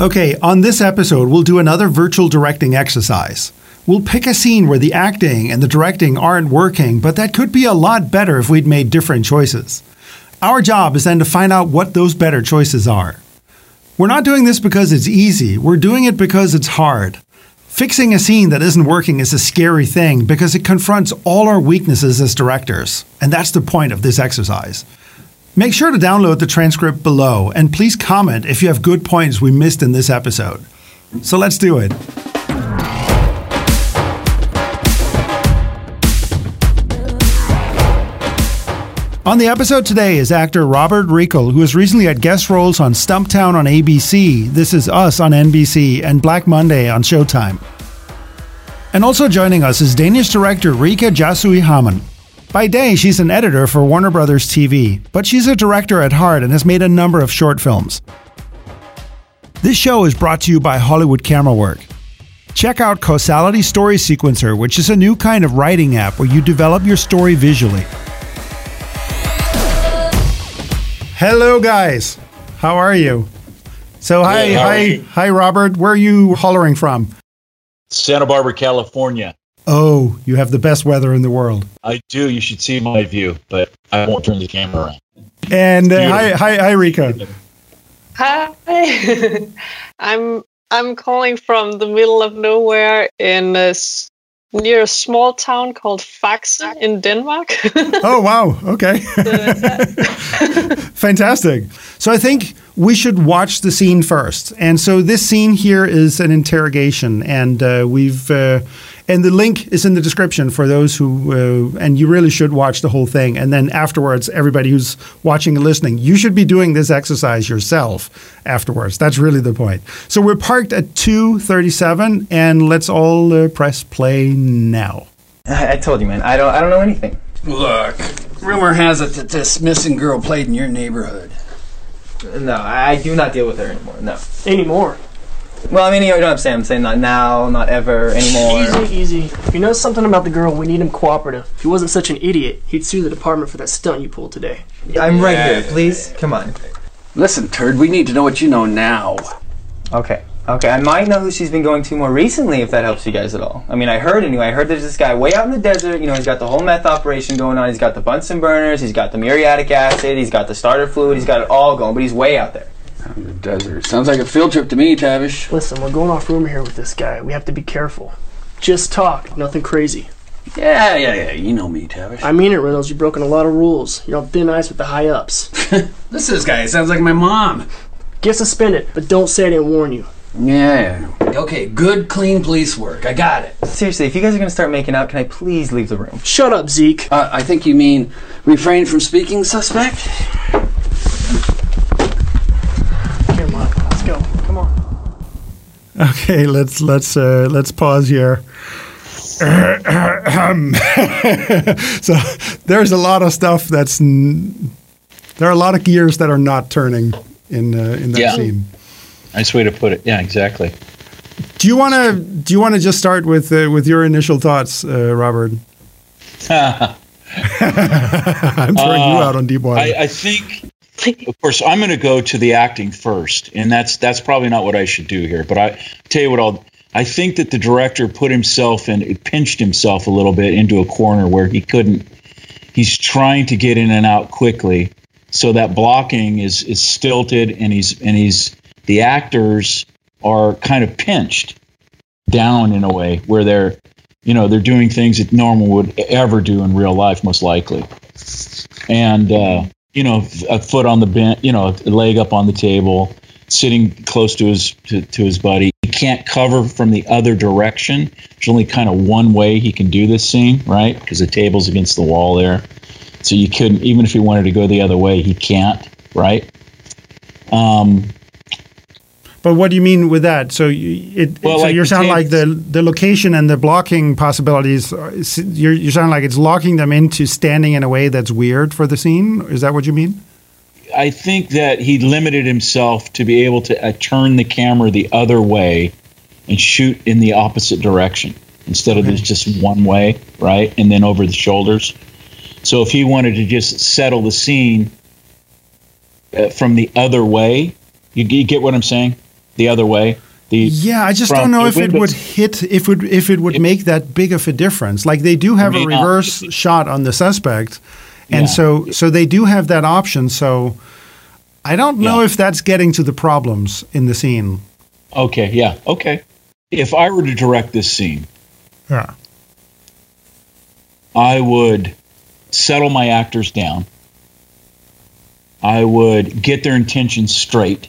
Okay, on this episode, we'll do another virtual directing exercise. We'll pick a scene where the acting and the directing aren't working, but that could be a lot better if we'd made different choices. Our job is then to find out what those better choices are. We're not doing this because it's easy, we're doing it because it's hard. Fixing a scene that isn't working is a scary thing because it confronts all our weaknesses as directors, and that's the point of this exercise. Make sure to download the transcript below and please comment if you have good points we missed in this episode. So let's do it. On the episode today is actor Robert Riekel, who has recently had guest roles on Stumptown on ABC, This Is Us on NBC, and Black Monday on Showtime. And also joining us is Danish director Rikke Hjaasø Hammen. By day, she's an editor for Warner Brothers TV, but she's a director at heart and has made a number of short films. This show is brought to you by Hollywood Camera Work. Check out Causality Story Sequencer, which is a new kind of writing app where you develop your story visually. Hello, guys. How are you? So, hi, are hi, hi, Robert. Where are you hollering from? Santa Barbara, California. Oh, you have the best weather in the world. I do. You should see my view, but I won't turn the camera around. And uh, hi, hi, hi, Rika. Hi, I'm I'm calling from the middle of nowhere in a s- near a small town called Faxe in Denmark. Oh, wow. Okay. Fantastic. So I think we should watch the scene first. And so this scene here is an interrogation, and uh, we've uh, and the link is in the description for those who uh, and you really should watch the whole thing. And then afterwards, everybody who's watching and listening, you should be doing this exercise yourself afterwards. That's really the point. So we're parked at two thirty-seven, and let's all uh, press play now. I, I told you, man. I don't. I don't know anything. Look, rumor has it that this missing girl played in your neighborhood. No, I, I do not deal with her anymore. No. Anymore. Well, I mean, you know what I'm saying. I'm saying not now, not ever, anymore. Easy, easy. If you know something about the girl, we need him cooperative. If he wasn't such an idiot, he'd sue the department for that stunt you pulled today. I'm right here. Please, come on. Listen, turd, we need to know what you know now. Okay. Okay. I might know who she's been going to more recently, if that helps you guys at all. I mean, I heard anyway. I heard there's this guy way out in the desert. You know, he's got the whole meth operation going on. He's got the Bunsen burners. He's got the muriatic acid. He's got the starter fluid. He's got it all going. But he's way out there. Out in the desert. Sounds like a field trip to me, Tavish. Listen, we're going off rumor here with this guy. We have to be careful. Just talk, nothing crazy. Yeah, yeah, yeah. You know me, Tavish. I mean it, Reynolds. You've broken a lot of rules. You're on thin ice with the high ups. this is this guy. He sounds like my mom. Get suspended, but don't say I didn't warn you. Yeah. Okay, good, clean police work. I got it. Seriously, if you guys are gonna start making out, can I please leave the room? Shut up, Zeke. Uh, I think you mean refrain from speaking, suspect? Okay, let's let's uh, let's pause here. so there's a lot of stuff that's n- there are a lot of gears that are not turning in uh, in that Yeah. scene. Nice way to put it. Yeah, exactly. Do you want to do you want to just start with uh, with your initial thoughts, uh, Robert? I'm throwing you out on deep water. Uh, I, I think, of course, I'm going to go to the acting first, and that's that's probably not what I should do here. But I tell you what, I'll. I think that the director put himself in, pinched himself a little bit into a corner where he couldn't. He's trying to get in and out quickly, so that blocking is is stilted, and he's and he's the actors are kind of pinched down in a way where they're you know they're doing things that normal would ever do in real life most likely and uh, you know a foot on the bench you know a leg up on the table sitting close to his to, to his buddy. He can't cover from the other direction. There's only kind of one way he can do this scene right? Because the table's against the wall there. So you couldn't even if he wanted to go the other way he can't right? Um, but what do you mean with that? So you, it Well, so like you sound like the the location and the blocking possibilities. You're, You you sound like it's locking them into standing in a way that's weird for the scene. Is that what you mean? I think that he limited himself to be able to uh, turn the camera the other way and shoot in the opposite direction instead of Okay. just one way, right? And then over the shoulders. So if he wanted to just settle the scene uh, from the other way, you, you get what I'm saying? The other way. The Yeah, I just don't know if it would hit if would if it would It- make that big of a difference. Like they do have a may not. reverse shot on the suspect, and Yeah. so so they do have that option. So I don't know Yeah. if that's getting to the problems in the scene. Okay, yeah, okay. If I were to direct this scene, Yeah. I would settle my actors down. I would get their intentions straight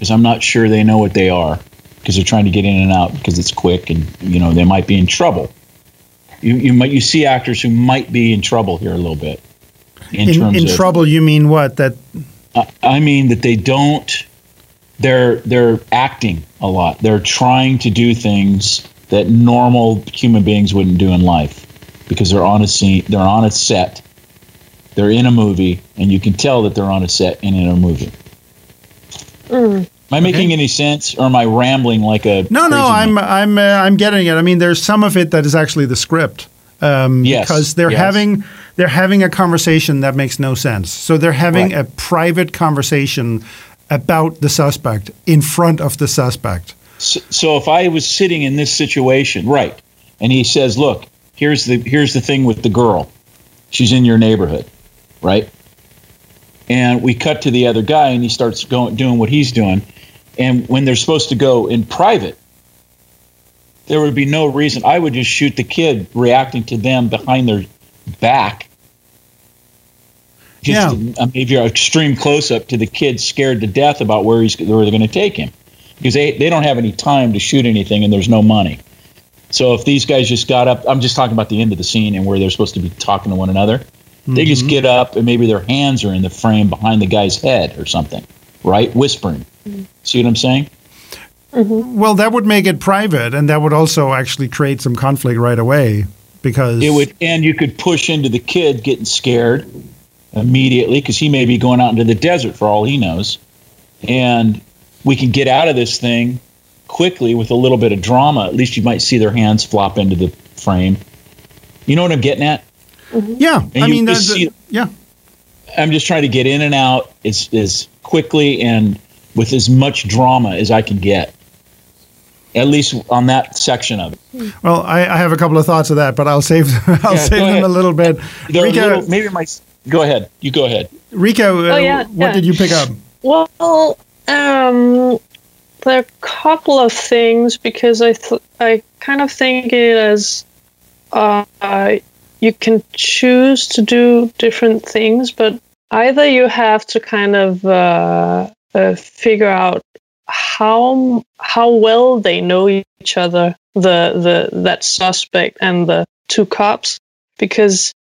because I'm not sure they know what they are because they're trying to get in and out because it's quick and you know they might be in trouble. You you might you see actors who might be in trouble here a little bit. In, In, in of, trouble, you mean what? That I- I mean that they don't. They're they're acting a lot. They're trying to do things that normal human beings wouldn't do in life because they're on a scene. They're on a set. They're in a movie, and you can tell that they're on a set and in a movie. Am I making any sense, or am I rambling like a no, no, I'm man? I'm uh, I'm getting it. I mean, there's some of it that is actually the script. Um, Yes, because they're yes. having they're having a conversation that makes no sense. So they're having Right. a private conversation about the suspect in front of the suspect. So, so if I was sitting in this situation, right, and he says, "Look, here's the here's the thing with the girl. She's in your neighborhood, right?" And we cut to the other guy, and he starts going doing what he's doing. And when they're supposed to go in private, there would be no reason. I would just shoot the kid reacting to them behind their back. Just Yeah. maybe an extreme close up to the kid scared to death about where he's where they're going to take him because they, they don't have any time to shoot anything and there's no money. So if these guys just got up, I'm just talking about the end of the scene and where they're supposed to be talking to one another. They just mm-hmm. get up and maybe their hands are in the frame behind the guy's head or something, right? Whispering. Mm-hmm. See what I'm saying? Mm-hmm. Well, that would make it private, and that would also actually create some conflict right away because It would, and you could push into the kid getting scared immediately because he may be going out into the desert for all he knows, and we can get out of this thing quickly with a little bit of drama. At least you might see their hands flop into the frame. You know what I'm getting at? Yeah, And I you mean, just the- the- see- yeah, I'm just trying to get in and out as as quickly and with as much drama as I can get. At least on that section of it. Well, I, I have a couple of thoughts of that, but I'll save I'll Yeah, save them ahead. a little bit. They're a little- maybe my go ahead. You go ahead. Rika, uh, Oh, yeah, what yeah. did you pick up? Well, um, there are a couple of things because I th- I kind of think it as uh, you can choose to do different things, but either you have to kind of uh, uh, figure out how how well they know each other, the the that suspect and the two cops, because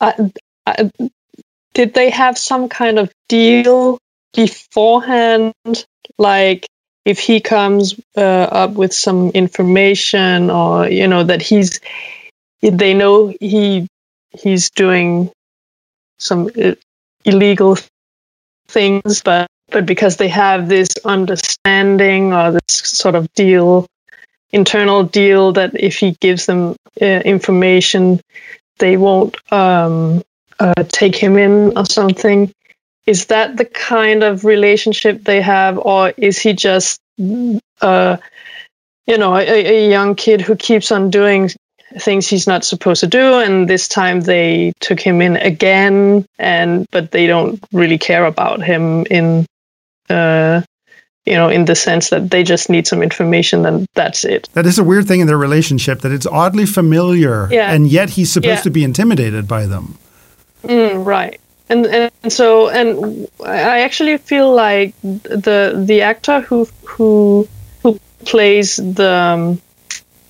I, I, did they have some kind of deal beforehand? Like if he comes uh, up with some information or you know that he's they know he he's doing some uh, illegal things but but because they have this understanding or this sort of deal internal deal that if he gives them uh, information they won't um, uh, take him in or something. Is that the kind of relationship they have or is he just uh, you know a, a young kid who keeps on doing things he's not supposed to do and this time they took him in again and but they don't really care about him in uh, you know in the sense that they just need some information and that's it That is a weird thing in their relationship that it's oddly familiar, Yeah. and yet he's supposed Yeah. to be intimidated by them. Mm, right. And, and so and I actually feel like the the actor who who who plays the um,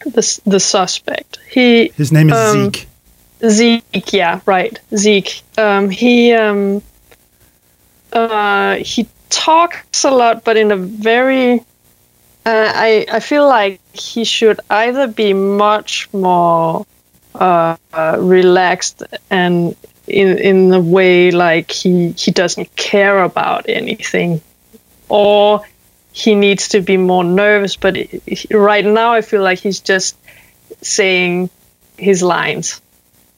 the the suspect he His name is Um, Zeke. Zeke yeah right Zeke um, he um, uh, he talks a lot but in a very uh, I I feel like he should either be much more uh, uh, relaxed and in in the way like he he doesn't care about anything, or he needs to be more nervous. But right now, I feel like he's just saying his lines,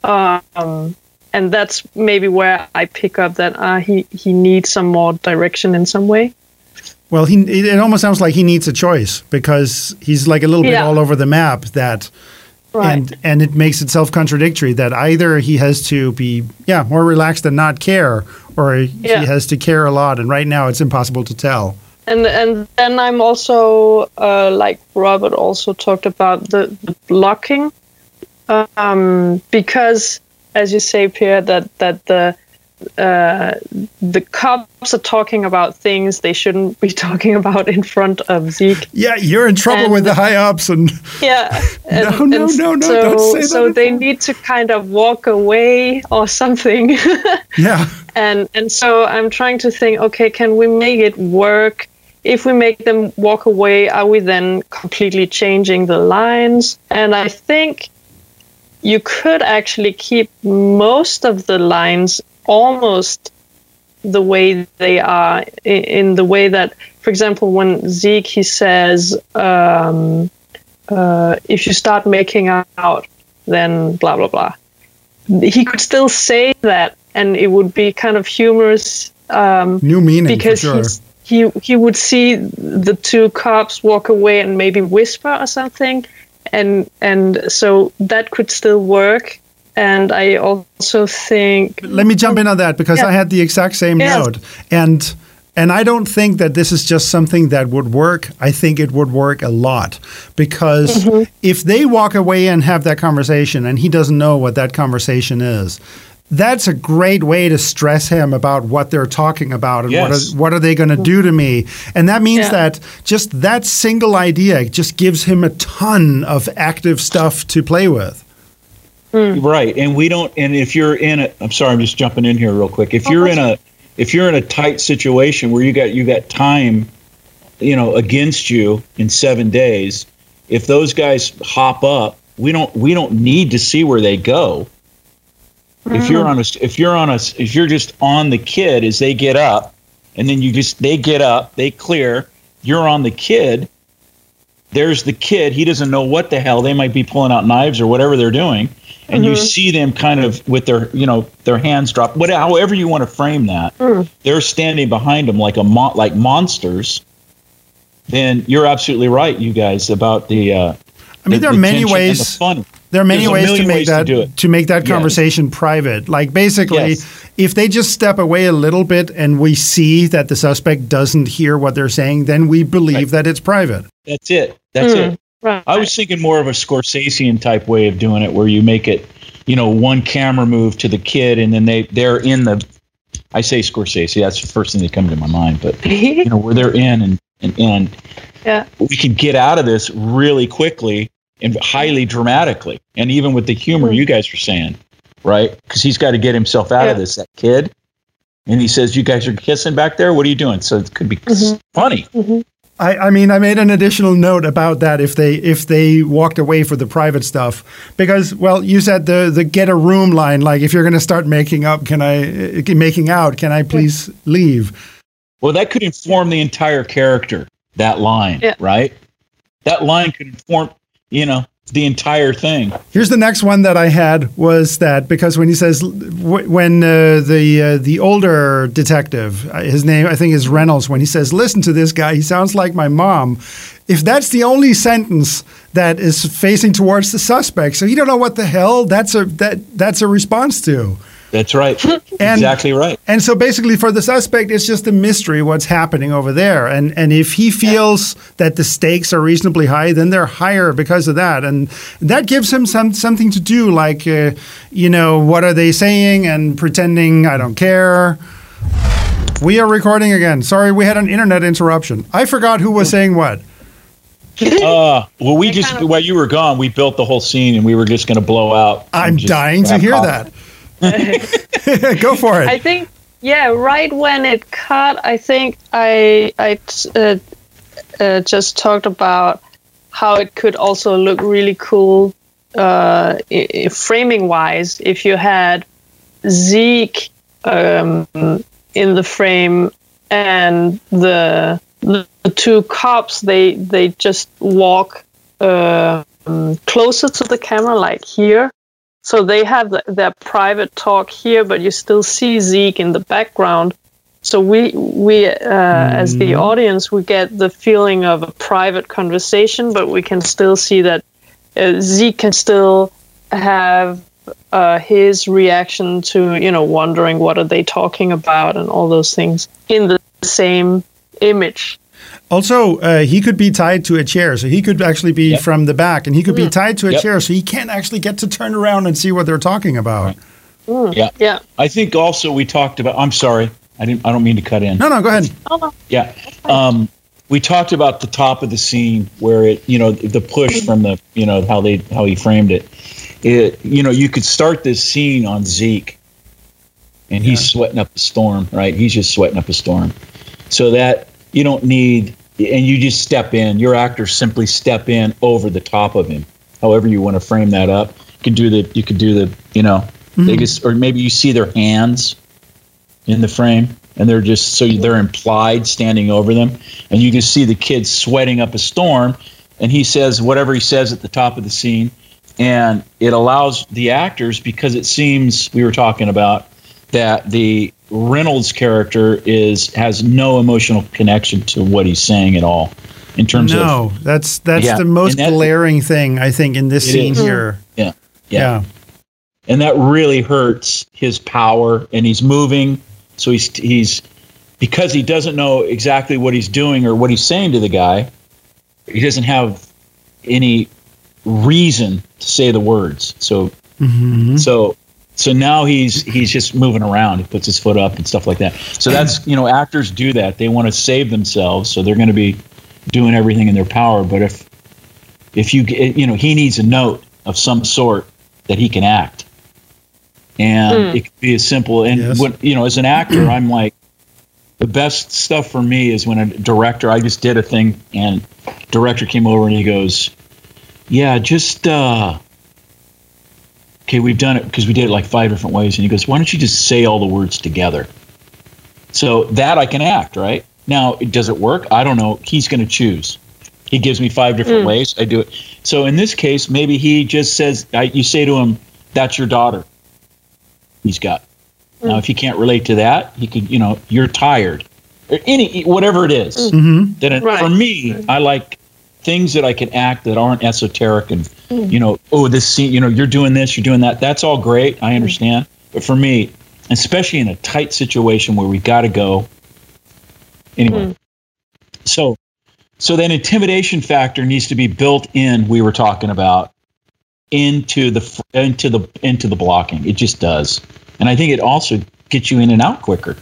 um, and that's maybe where I pick up that uh, he he needs some more direction in some way. Well, he it almost sounds like he needs a choice because he's like a little bit all over the map that Right. and and it makes it self-contradictory that either he has to be yeah, more relaxed and not care or Yeah. he has to care a lot and right now it's impossible to tell. And and then I'm also uh, like Robert also talked about the, the blocking, um, because as you say, Per, that that the uh, the cops are talking about things they shouldn't be talking about in front of Zeke. Yeah, you're in trouble And- with the high ups and Yeah. No, no, no, no, So, don't say that so they need to kind of walk away or something. yeah. and and so I'm trying to think, okay, can we make it work? If we make them walk away, are we then completely changing the lines? And I think you could actually keep most of the lines almost the way they are in the way that for example when zeke he says um, uh, if you start making out then blah blah blah he could still say that and it would be kind of humorous um, New meaning because for sure. he's, he he would see the two cops walk away and maybe whisper or something and and so that could still work and i also think Let me jump in on that because Yeah. I had the exact same Yes. note, and and I don't think that this is just something that would work. I think it would work a lot because Mm-hmm. if they walk away and have that conversation, and he doesn't know what that conversation is. That's a great way to stress him about what they're talking about and what, are, what are they going to do to me. And that means Yeah. that just that single idea just gives him a ton of active stuff to play with. Hmm. Right, and we don't. And if you're in a, I'm sorry, I'm just jumping in here real quick. If oh, you're in a, if you're in a tight situation where you got you got time, you know, against you in seven days, if those guys hop up, we don't we don't need to see where they go. Mm. If you're on a, if you're on a, if you're just on the kid as they get up, and then you just they get up, they clear, you're on the kid. There's the kid. He doesn't know what the hell they might be pulling out knives or whatever they're doing, and you mm-hmm. see them kind of with their you know their hands dropped. What, however you want to frame that, mm. they're standing behind them like a mon- like monsters. Then you're absolutely right, you guys, about the. Uh, I mean, the- there are the many tension and the ways. fun. There are many There's ways to make ways to that do it. to make that Yes. conversation private. Like basically, Yes. if they just step away a little bit and we see that the suspect doesn't hear what they're saying, then we believe Right. that it's private. That's it. That's Mm. it. right. I was thinking more of a Scorsesean type way of doing it, where you make it, you know, one camera move to the kid, and then they they're in the. I say Scorsese. That's the first thing that comes to my mind, but you know where they're in, and and, and yeah we can get out of this really quickly and highly dramatically, and even with the humor you guys were saying, right? Because he's got to get himself out of this. That kid, and he says, "You guys are kissing back there. What are you doing?" So it could be funny. I, I mean, I made an additional note about that if they if they walked away for the private stuff because well, you said the the get a room line. Like if you're going to start making up, can I uh, making out? Can I please leave? Well, that could inform the entire character. That line, Yeah. right? That line could inform, you know, the entire thing. Here's the next one that I had was that because when he says when uh, the uh, the older detective, uh, his name I think is Reynolds, when he says, "Listen to this guy, he sounds like my mom." If that's the only sentence that is facing towards the suspect, so you don't know what the hell that's a that that's a response to. That's right. And- exactly right. And so basically for the suspect it's just a mystery what's happening over there. And and if he feels that the stakes are reasonably high, then they're higher because of that. And that gives him some something to do like uh, you know, what are they saying and pretending I don't care. We are recording again. Sorry, we had an internet interruption. I forgot who was saying what. Uh, well, we just while you were gone, we built the whole scene, and we were just going to blow out. I'm dying to hear coffee. that. Go for it. I think yeah, right when it cut, I think I I uh, uh, just talked about how it could also look really cool uh, i- framing wise if you had Zeke um, in the frame and the the two cops they they just walk um, closer to the camera like here so they have the, their private talk here, but you still see Zeke in the background. so we we uh, as the audience we get the feeling of a private conversation, but we can still see that uh, Zeke can still have uh, his reaction to you know wondering what are they talking about and all those things in the same image. Also, uh, he could be tied to a chair, so he could actually be Yep. from the back, and he could be tied to a Yep. chair, so he can't actually get to turn around and see what they're talking about. Yeah. Yeah. I think also we talked about. I'm sorry. I didn't. I don't mean to cut in. No, no, go ahead. Yeah. Um, we talked about the top of the scene where it, you know, the push from the, you know, how they, how he framed it. It, you know, you could start this scene on Zeke, and he's sweating up a storm, right? He's just sweating up a storm. So that you don't need, and you just step in. Your actors simply step in over the top of him. However you want to frame that up, you can do the, you could do the, you know, they mm-hmm. just, or maybe you see their hands in the frame and they're just so they're implied standing over them and you can see the kid sweating up a storm and he says whatever he says at the top of the scene and it allows the actors because it seems we were talking about that the Reynolds character is has no emotional connection to what he's saying at all in terms of No, that's that's Yeah, the most that- glaring thing I think in this scene is. here. yeah Yeah. and that really hurts his power and he's moving so he's he's because he doesn't know exactly what he's doing or what he's saying to the guy he doesn't have any reason to say the words so mm-hmm. so so now he's he's just moving around. He puts his foot up and stuff like that. So that's you know actors do that. They want to save themselves so they're going to be doing everything in their power. But if if you get you know he needs a note of some sort that he can act. And it could be as simple and Yes. when you know as an actor i'm like the best stuff for me is when a director i just did a thing and director came over and he goes yeah just uh okay we've done it because we did it like five different ways and he goes why don't you just say all the words together? So that i can act right? Now does it work? I don't know. He's going to choose. He gives me five different mm. ways i do it. So in this case maybe he just says I, you say to him that's your daughter. He's got. Mm. Now if he can't relate to that he could you know you're tired. Or any whatever it is, mm-hmm. then it, Right. for me i like things that i can act that aren't esoteric and Mm. you know oh this scene you know you're doing this you're doing that. That's all great. I mm. understand. But for me especially in a tight situation where we got to go anyway. Mm. So so that intimidation factor needs to be built in we were talking about into the into the into the blocking. It just does. And i think it also gets you in and out quicker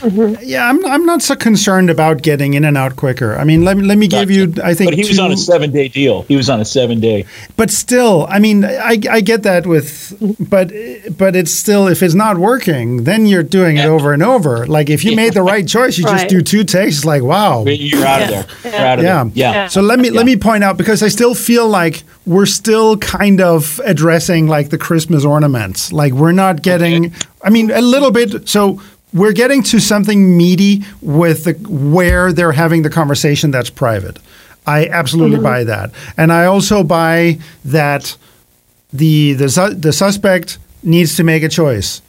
Mm-hmm. Yeah, I'm I'm not so concerned about getting in and out quicker. I mean, let me let me give you I think but he was two- on a seven day deal. He was on a seven day But still, I mean, I, I get that with, but but it's still if it's not working, then you're doing it over and over. Like if you made the right choice, you just do two takes. Like wow, you're out of there. You're out of yeah, there. Yeah. So let me let me point out because I still feel like we're still kind of addressing like the Christmas ornaments. Like we're not getting. I mean, a little bit. So we're getting to something meaty with the, where they're having the conversation that's private. I absolutely mm-hmm. buy that, and I also buy that the the su- the suspect needs to make a choice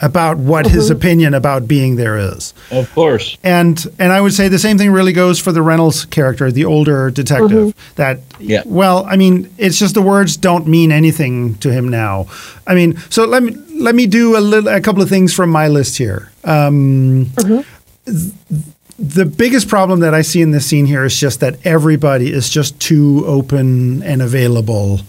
about what his mm-hmm. opinion about being there is. of course And and I would say the same thing really goes for the Reynolds character, the older detective. Mm-hmm. That Yeah. well, I mean, it's just the words don't mean anything to him now. I mean, so let me let me do a little a couple of things from my list here. Um, th- the biggest problem that I see in this scene here is just that everybody is just too open and available,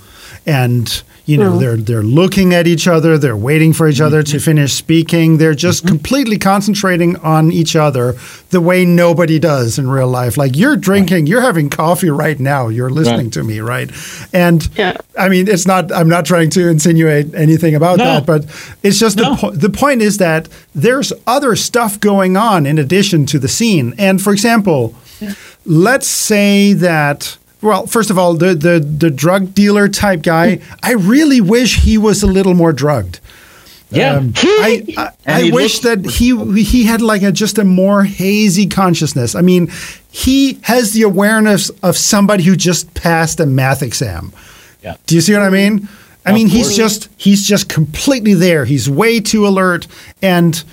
and you know they're they're looking at each other, they're waiting for each other to finish speaking, they're just mm-hmm. completely concentrating on each other the way nobody does in real life. Like you're drinking, you're having coffee right now, you're listening Right. to me, right? And Yeah. I mean, it's not. I'm not trying to insinuate anything about No. that, but it's just No. the po- the point is that there's other stuff going on in addition to the scene. And for example, let's say that. Well, first of all, the, the the drug dealer type guy, I really wish he was a little more drugged. yeah Um, I I, I wish looked- that he he had like a just a more hazy consciousness. I mean, he has the awareness of somebody who just passed a math exam. yeah Do you see what I mean? I Of mean, he's just he's just completely there. He's way too alert, and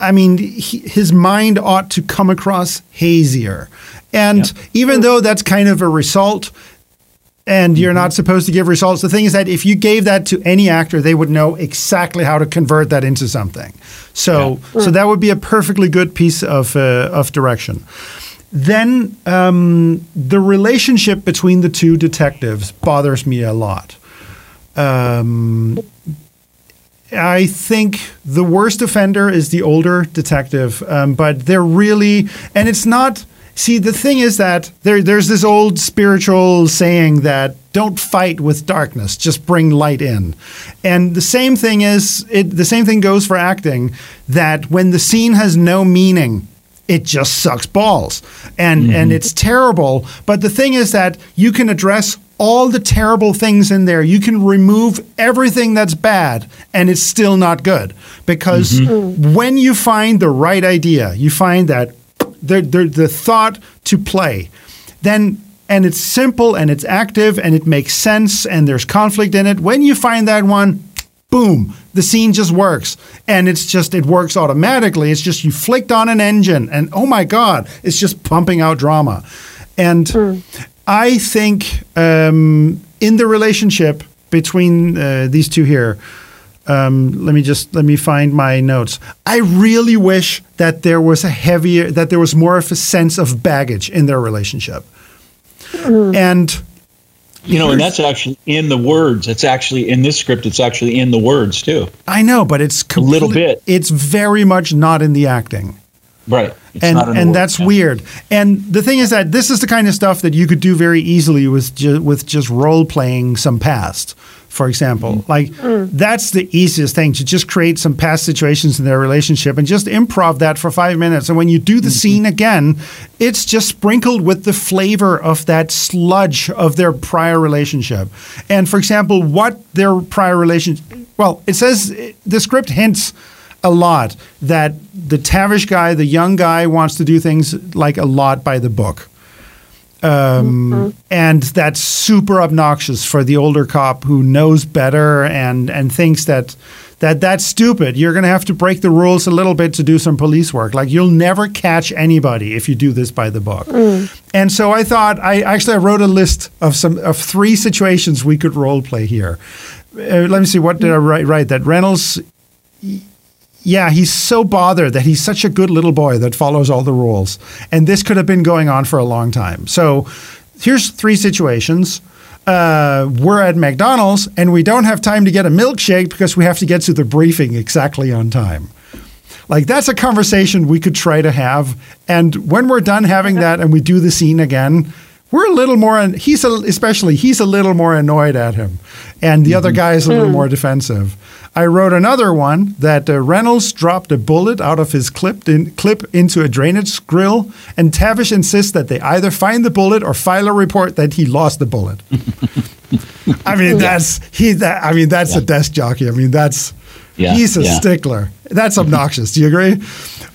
I mean, he, his mind ought to come across hazier. And even though that's kind of a result, and you're not supposed to give results, the thing is that if you gave that to any actor, they would know exactly how to convert that into something. So, so that would be a perfectly good piece of uh, of direction. Then um, the relationship between the two detectives bothers me a lot. Um, I think the worst offender is the older detective, um, but they're really, and it's not. See, the thing is that there, there's this old spiritual saying that don't fight with darkness, just bring light in. And the same thing is, it, the same thing goes for acting. That when the scene has no meaning, it just sucks balls. And mm-hmm. and it's terrible but the thing is that you can address all the terrible things in there. You can remove everything that's bad and it's still not good. Because mm-hmm. when you find the right idea you find that the, the, the thought to play then and it's simple and it's active and it makes sense and there's conflict in it when you find that one boom, the scene just works. And it's just, it works automatically. It's just you flicked on an engine and oh my God, it's just pumping out drama. And I think um, in the relationship between uh, these two here, um, let me just let me find my notes. I really wish that there was a heavier, that there was more of a sense of baggage in their relationship. And You know, and that's actually in the words. It's actually in this script. It's actually in the words too. I know, but it's A little bit. It's very much not in the acting. Right. It's and not and words, that's yeah. weird. And the thing is that this is the kind of stuff that you could do very easily with ju- with just role playing some past, for example. Mm-hmm. Like that's the easiest thing to just create some past situations in their relationship and just improv that for five minutes. And when you do the Mm-hmm. scene again, it's just sprinkled with the flavor of that sludge of their prior relationship. And for example, what their prior relationship. Well, it says the script hints a lot that the Tavish guy, the young guy, wants to do things like a lot by the book. Um, And that's super obnoxious for the older cop who knows better and, and thinks that, that that's stupid. You're going to have to break the rules a little bit to do some police work. Like you'll never catch anybody if you do this by the book. And so I thought I actually I wrote a list of some of three situations we could role play here. Uh, let me see what did I write, write that Reynolds yeah, he's so bothered that he's such a good little boy that follows all the rules. And this could have been going on for a long time. So here's three situations. Uh, we're at McDonald's and we don't have time to get a milkshake because we have to get to the briefing exactly on time. Like that's a conversation we could try to have. And when we're done having that and we do the scene again, we're a little more, and he's a, especially, he's a little more annoyed at him. And the other guy is a little more defensive. I wrote another one that uh, Reynolds dropped a bullet out of his clipped in, clip into a drainage grill, and Tavish insists that they either find the bullet or file a report that he lost the bullet. I mean, that's he. That, I mean, that's a desk jockey. I mean, that's Yeah, he's a yeah. stickler. That's obnoxious. Do you agree?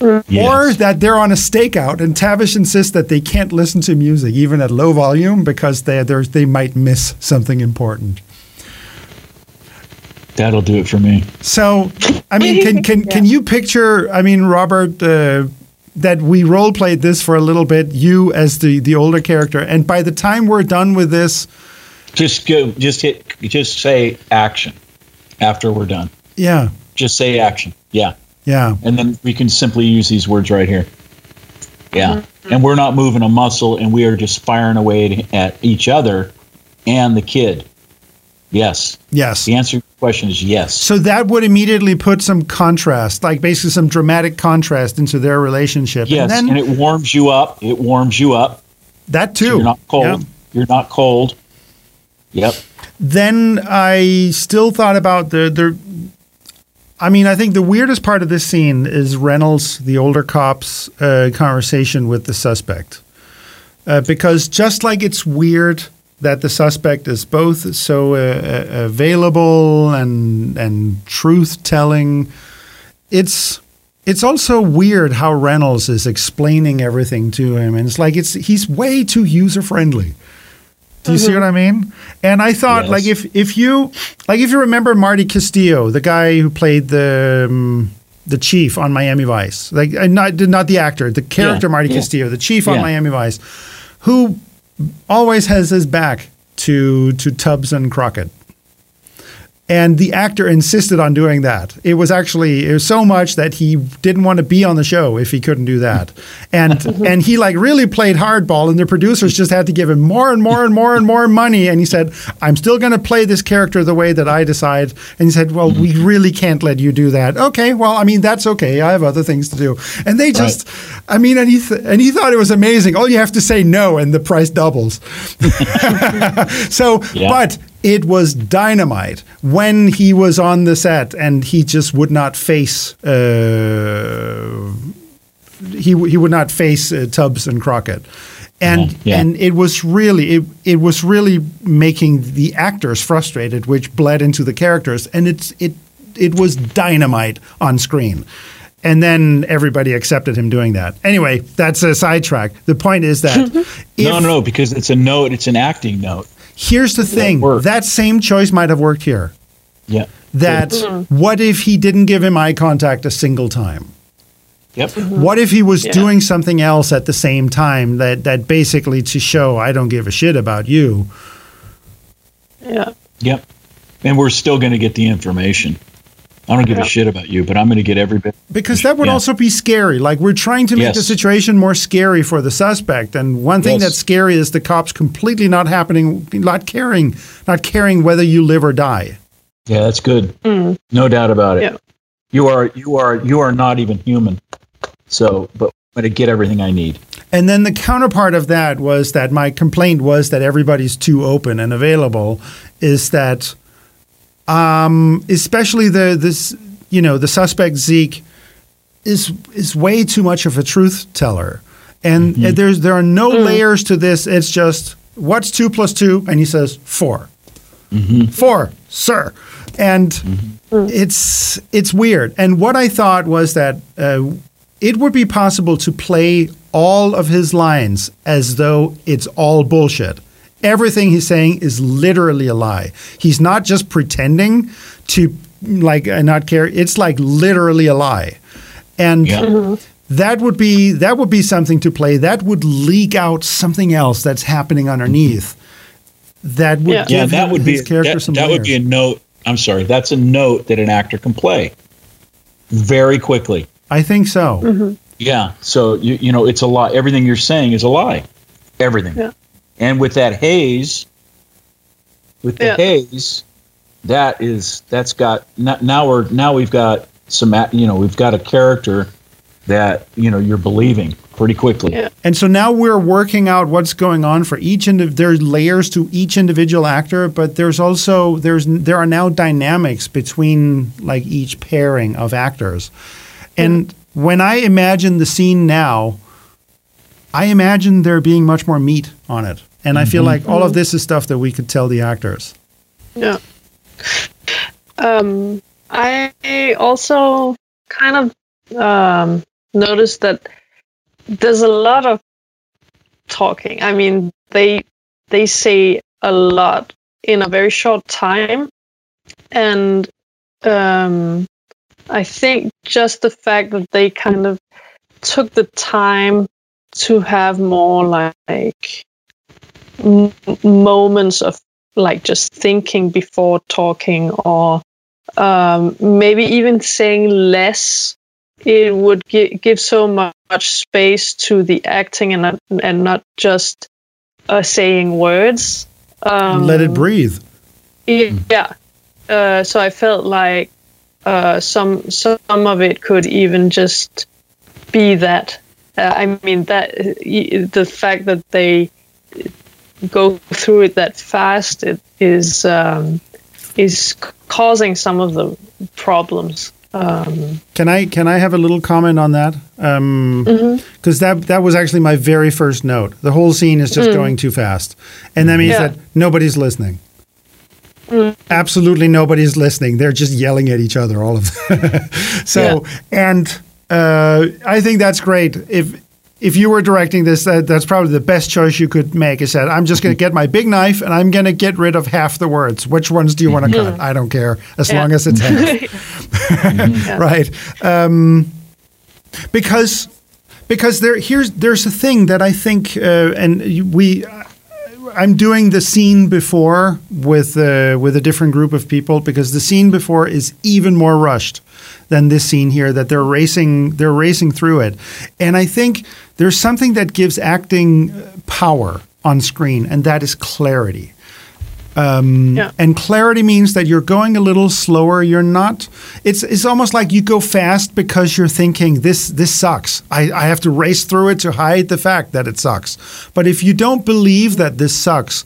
Or that they're on a stakeout and Tavish insists that they can't listen to music even at low volume because they they might miss something important. That'll do it for me. So, I mean, can can can you picture? I mean, Robert, uh, that we role played this for a little bit. You as the the older character, and by the time we're done with this, Just go. Just hit. Just say action. After we're done, yeah, just say action. Yeah, yeah, and then we can simply use these words right here. Yeah, and we're not moving a muscle, and we are just firing away at each other and the kid. Yes. yes. The answer to the question is yes. So that would immediately put some contrast, like basically some dramatic contrast into their relationship. Yes, and and, then it warms you up. It warms you up. that So too. you're not cold. Yeah. You're not cold. Yep. then I still thought about the the. I mean, I think the weirdest part of this scene is Reynolds, the older cop's uh, conversation with the suspect, uh, because just like it's weird that the suspect is both so uh, uh, available and and truth telling, it's it's also weird how Reynolds is explaining everything to him, and it's like it's he's way too user friendly. Do you see what I mean? And I thought, Yes. like, if if you like, if you remember Marty Castillo, the guy who played the um, the chief on Miami Vice, like uh, not not the actor, the character Yeah, Marty yeah. Castillo, the chief on Yeah. Miami Vice, who always has his back to to Tubbs and Crockett. And the actor insisted on doing that. It was actually it was so much that he didn't want to be on the show if he couldn't do that. And mhm. and he like really played hardball and the producers just had to give him more and more and more and more money and he said, "I'm still going to play this character the way that I decide." And he said, "Well, we mm-hmm. really can't let you do that." Okay, well, I mean, that's okay. I have other things to do. And they just I mean, and he th- and he thought it was amazing. All you have to say no and the price doubles. so, Yeah. but it was dynamite when he was on the set and he just would not face uh, he he would not face uh, Tubbs and Crockett. And Yeah. and it was really it, it was really making the actors frustrated which bled into the characters and it's it it was dynamite on screen. And then everybody accepted him doing that. Anyway, that's a sidetrack. The point is that no, no, because it's a note. It's an acting note. Here's the thing that same choice might have worked here. Yeah. that mm-hmm. what if he didn't give him eye contact a single time? Yep. Mm-hmm. What if he was Yeah. doing something else at the same time that that basically to show I don't give a shit about you? Yeah. Yep. And we're still going to get the information. I don't give Yeah. a shit about you, but I'm going to get every bit. Because that would Yeah. also be scary. Like we're trying to make Yes. the situation more scary for the suspect. And one thing Yes. that's scary is the cops completely not happening, not caring, not caring whether you live or die. Yeah, that's good. Mm. No doubt about it. Yeah. You are you are you are not even human. So, but I'm going to get everything I need. And then the counterpart of that was that my complaint was that everybody's too open and available. Is that, um, especially the this you know the suspect Zeke is is way too much of a truth teller, and Mm-hmm. there's there are no layers to this. It's just what's two plus two, and he says 4 Mm-hmm. Four, sir, and it's it's weird. And what I thought was that uh, it would be possible to play all of his lines as though it's all bullshit. Everything he's saying is literally a lie. He's not just pretending to like uh, not care. It's like literally a lie, and Yeah. that would be that would be something to play. That would leak out something else that's happening underneath. That would Yeah. give Yeah, that would be his character that, some that would be a note. I'm sorry. That's a note that an actor can play very quickly. I think so. Yeah. So you you know it's a lie. Everything you're saying is a lie. Everything. Yeah. And with that haze, with the Yeah. haze, that is that's got now, now we're now we've got some a- you know we've got a character that you know you're believing pretty quickly. Yeah. And so now we're working out what's going on for each indiv- there's layers to each individual actor, but there's also there's there are now dynamics between like each pairing of actors. And when I imagine the scene now, I imagine there being much more meat on it. And I feel like all of this is stuff that we could tell the actors. Yeah. Um, I also kind of um, noticed that there's a lot of talking. I mean, they they say a lot in a very short time, and um, I think just the fact that they kind of took the time to have more like m- moments of like just thinking before talking or um, maybe even saying less it would gi- give so much space to the acting and not, and not just uh, saying words um, Let it breathe. yeah. Uh, so I felt like uh, some some of it could even just be that. Uh, I mean that the fact that they go through it that fast it is um, is causing some of the problems. Um, Can I can I have a little comment on that? Because that that was actually my very first note. The whole scene is just going too fast, and that means Yeah. that nobody's listening. Absolutely nobody's listening. They're just yelling at each other. All of them. so and uh, I think that's great. If if you were directing this, that, that's probably the best choice you could make. Is that I'm just going to get my big knife and I'm going to get rid of half the words. Which ones do you want to cut? I don't care as Yeah. long as it's half. right? Um, because because there here's there's a thing that I think, uh, and we. I'm doing the scene before with uh, with a different group of people because the scene before is even more rushed than this scene here. That they're racing they're racing through it, and I think there's something that gives acting power on screen, and that is clarity. Um, yeah. And clarity means that you're going a little slower. You're not. It's it's almost like you go fast because you're thinking this this sucks. I, I have to race through it to hide the fact that it sucks. But if you don't believe that this sucks,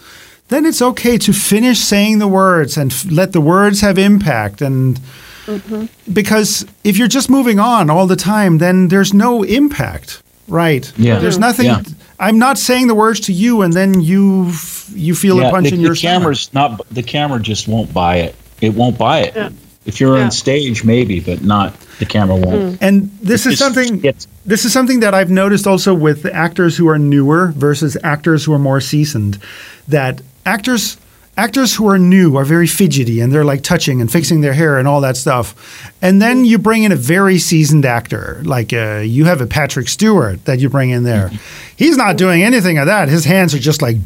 then it's okay to finish saying the words and f- let the words have impact. And Mm-hmm. because if you're just moving on all the time, then there's no impact. Right. Yeah. There's nothing. Yeah. I'm not saying the words to you, and then you you feel a punch the, in the your stomach. camera's not. The camera just won't buy it. It won't buy it. Yeah. If you're Yeah. on stage, maybe, but not. The camera won't. Mm-hmm. And this It is something gets- this is something that I've noticed also with the actors who are newer versus actors who are more seasoned. That actors actors who are new are very fidgety and they're like touching and fixing their hair and all that stuff. And then you bring in a very seasoned actor, like uh, you have a Patrick Stewart that you bring in there. He's not doing anything of that. His hands are just like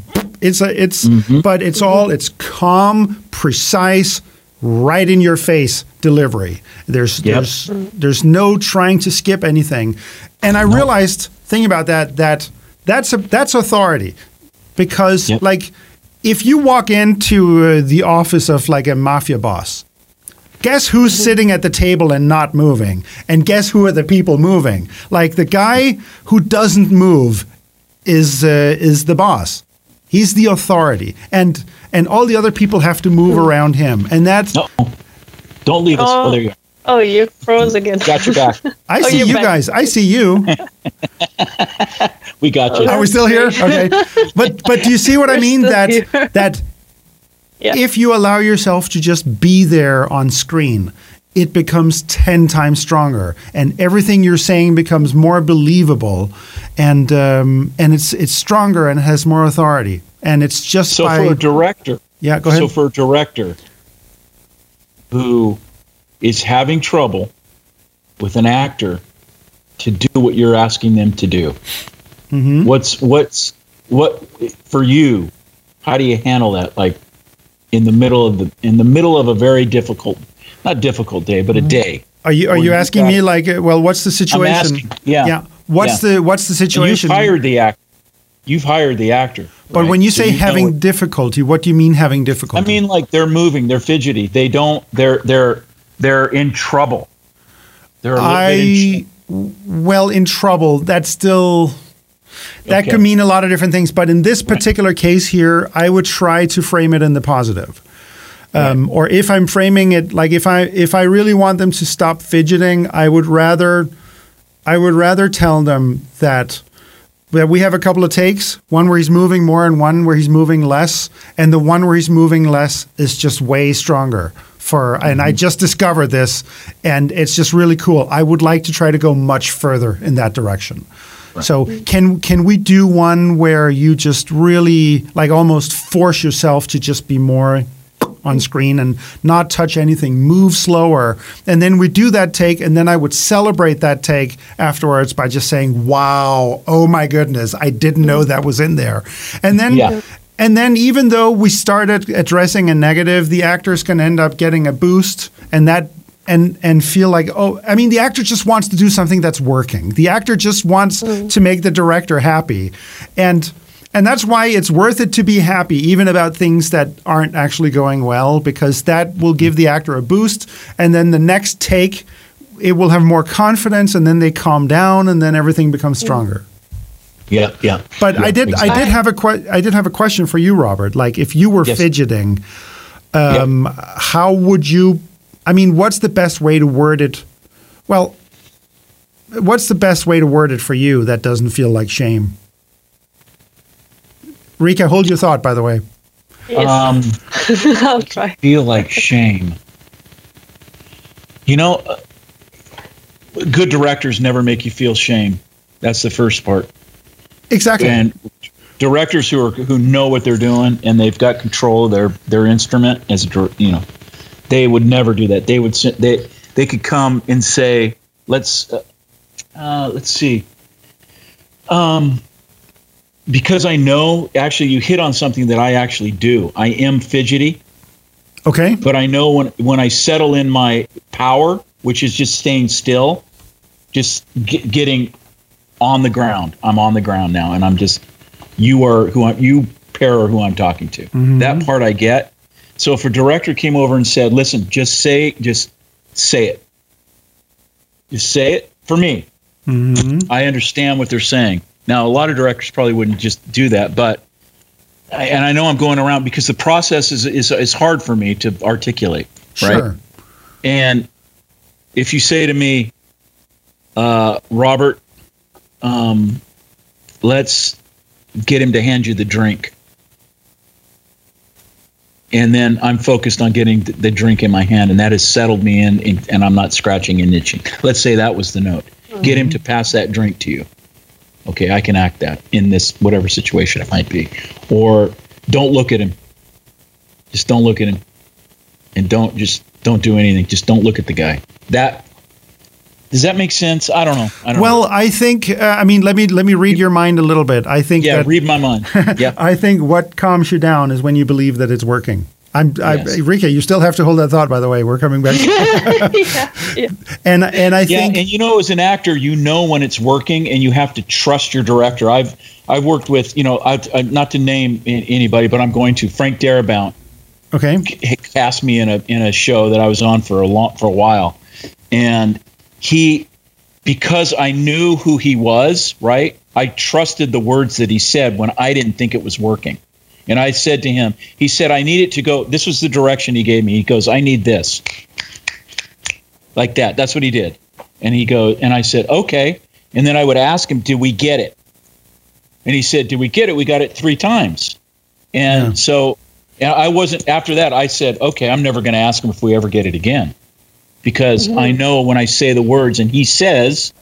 it's a it's but it's all it's calm, precise, right in your face delivery. There's Yep. there's there's no trying to skip anything. And I realized thinking about that that that's a, that's authority because Yep. like if you walk into uh, the office of like a mafia boss guess who's sitting at the table and not moving? And guess who are the people moving? Like the guy who doesn't move is uh, is the boss. He's the authority. And and all the other people have to move around him. And that's No, don't leave us. Oh, there you go. Oh, you froze again. Got your back. I Oh, see you're you back. guys. I see you. We got you. Are we still here? Okay. But but do you see what I We're mean? That here. that Yeah. if you allow yourself to just be there on screen, it becomes ten times stronger, and everything you're saying becomes more believable, and um, and it's it's stronger and has more authority, and it's just So by for a director, yeah. Go ahead. So for a director who is having trouble with an actor to do what you're asking them to do, Mm-hmm. what's what's what for you? How do you handle that? Like in the middle of the in the middle of a very difficult, not difficult day, but a day. are you are you you asking got- me like, well, what's the situation? asking, yeah. Yeah. What's Yeah. the what's the And you've hired the actor. You've hired the actor. but right? when you So say know having difficulty, what do you mean having difficulty? I mean, like they're moving, they're fidgety. They don't. They're they're they're in trouble. They're a little bit in I well in trouble. That's still that Okay. could mean a lot of different things. But in this particular case here, I would try to frame it in the positive. Um, Or if I'm framing it like if I if I really want them to stop fidgeting, I would rather I would rather tell them that we have a couple of takes, one where he's moving more and one where he's moving less, and the one where he's moving less is just way stronger. For and I mm-hmm. just discovered this, and it's just really cool. I would like to try to go much further in that direction. So can can we do one where you just really like almost force yourself to just be more on screen and not touch anything, move slower. And then we do that take, and then I would celebrate that take afterwards by just saying, Wow, oh my goodness, I didn't know that was in there. And then Yeah. and then even though we started addressing a negative, the actors can end up getting a boost and that and and feel like, oh, I mean, the actor just wants to do something that's working. The actor just wants mm. to make the director happy. And and that's why it's worth it to be happy, even about things that aren't actually going well, because that will give the actor a boost. And then the next take, it will have more confidence, and then they calm down, and then everything becomes stronger. Yeah, yeah. But Yeah, I did, I did have a que- I did have a question for you, Robert. Like, if you were Yes. fidgeting, um, how would you? I mean, what's the best way to word it? Well, what's the best way to word it for you that doesn't feel like shame? Rika, hold your thought. By the way, Yes, Um, I'll try. feel like shame. You know, uh, good directors never make you feel shame. That's the first part. Exactly. and directors who are who know what they're doing and they've got control of their their instrument as a you know they would never do that they would s- they they could come and say let's uh, uh, let's see um because i know actually you hit on something that i actually do i am fidgety okay. but I know when when I settle in my power, which is just staying still, just get, getting on the ground. I'm on the ground now, and I'm just you are who I'm, you pair are who I'm talking to. Mm-hmm. That part I get. So if a director came over and said, "Listen, just say, just say it, just say it for me," mm-hmm. I understand what they're saying. Now, a lot of directors probably wouldn't just do that, but I- and I know I'm going around because the process is is, is hard for me to articulate, right? Sure. And if you say to me, uh, Robert, um, let's get him to hand you the drink. And then I'm focused on getting the drink in my hand, and that has settled me in, in and I'm not scratching and itching. Let's say that was the note. Get him to pass that drink to you. Okay, I can act that in this whatever situation it might be. Or don't look at him. Just don't look at him. And don't just don't do anything. Just don't look at the guy. That does that make sense? I don't know. I don't Well, know. I think uh, I mean let me let me read your mind a little bit. I think Yeah, that read my mind. Yeah. I think what calms you down is when you believe that it's working. I'm I, Rika, you still have to hold that thought. By the way, we're coming back, yeah, yeah. and and I Yeah, think and you know, as an actor, you know when it's working, and you have to trust your director. I've I've worked with you know, I, I, not to name anybody, but I'm going to. Frank Darabont okay, c- cast me in a in a show that I was on for a long for a while, and he because I knew who he was, right? I trusted the words that he said when I didn't think it was working. And I said to him, he said, I need it to go. This was the direction he gave me. He goes, I need this. Like that. That's what he did. And he goes, and I said, okay. And then I would ask him, did we get it? And he said, did we get it? We got it three times. And Yeah. so and I wasn't, after that, I said, okay, I'm never going to ask him if we ever get it again. Because I mm-hmm. know when I say the words and he says,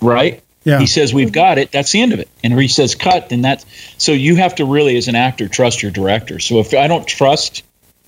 right? Yeah, He says we've got it. That's the end of it. And he says cut. Then that's so you have to really, as an actor, trust your director. So if I don't trust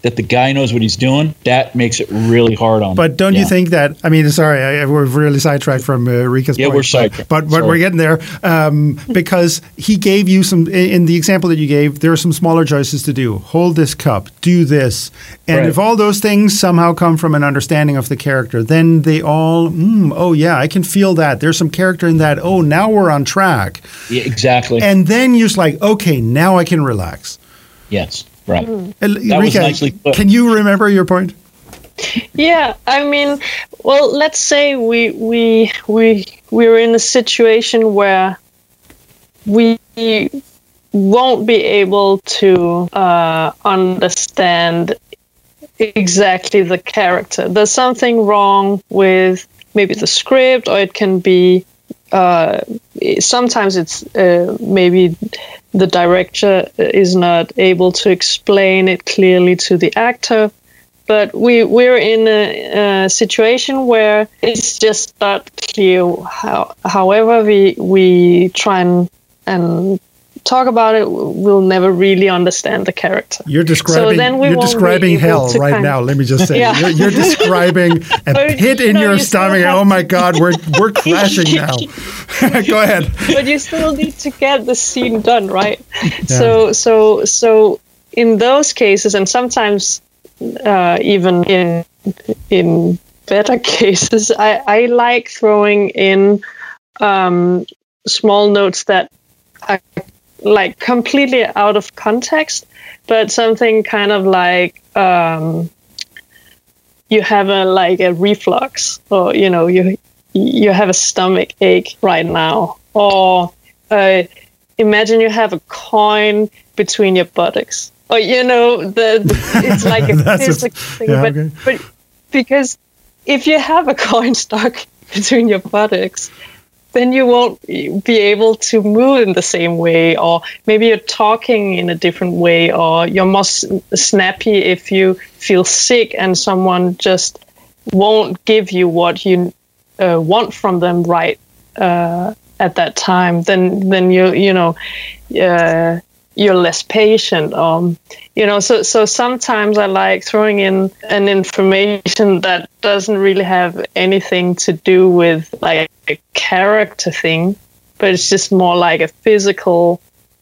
that the guy knows what he's doing, that makes it really hard on. But don't yeah. you think that? I mean, sorry, I, we're really sidetracked from uh, Rika's Yeah, point. we're but- sidetracked. But, but Sorry. we're getting there um, because he gave you some. In in the example that you gave, there are some smaller choices to do. Hold this cup. Do this. And Right. if all those things somehow come from an understanding of the character, then they all. Mm, oh yeah, I can feel that. There's some character in that. Oh, now we're on track. Yeah, exactly. And then you're just like, okay, now I can relax. yes, right. That was Rika, nicely put. can you remember your point? Yeah, I mean, well, let's say we we we we're in a situation where we won't be able to uh, understand exactly the character. There's something wrong with maybe the script, or it can be. Uh, sometimes it's uh, maybe the director is not able to explain it clearly to the actor but we we're in a, a situation where it's just not clear how however we we try and and talk about it we'll never really understand the character You're describing. then we you're describing hell right kind- now. Let me just say, Yeah. you're, you're describing a pit in know, your you stomach. Oh my God, we're we're crashing now. Go ahead. but you still need to get the scene done right so so so in those cases and sometimes uh, even in in better cases i i like throwing in um, small notes that are like completely out of context but something kind of like um, you have a like a reflux or you know you you have a stomach ache right now or uh, imagine you have a coin between your buttocks or you know the it's like a physical thing yeah, but okay. but because if you have a coin stuck between your buttocks then you won't be able to move in the same way or maybe you're talking in a different way or you're more snappy if you feel sick and someone just won't give you what you uh, want from them right uh, at that time, then then you you know uh, you're less patient. Um, you know, so so sometimes I like throwing in an information that doesn't really have anything to do with like a character thing, but it's just more like a physical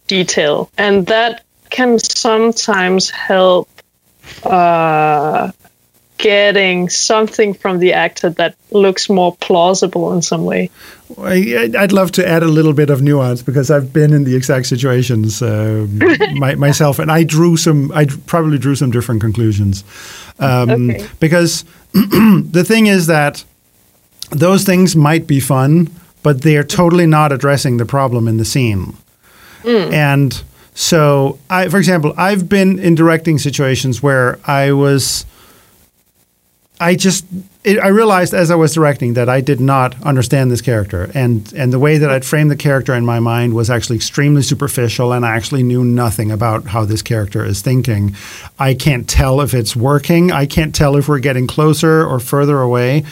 detail, and that can sometimes help uh, getting something from the actor that looks more plausible in some way. I'd love to add a little bit of nuance because I've been in the exact situations um, my, myself, and I drew some. I probably drew some different conclusions um, Okay. because the thing is that those things might be fun, but they're totally not addressing the problem in the scene. And so, I, for example, I've been in directing situations where I was, I just, it, I realized as I was directing that I did not understand this character, and and the way that I'd framed the character in my mind was actually extremely superficial, and I actually knew nothing about how this character is thinking. I can't tell if it's working. I can't tell if we're getting closer or further away.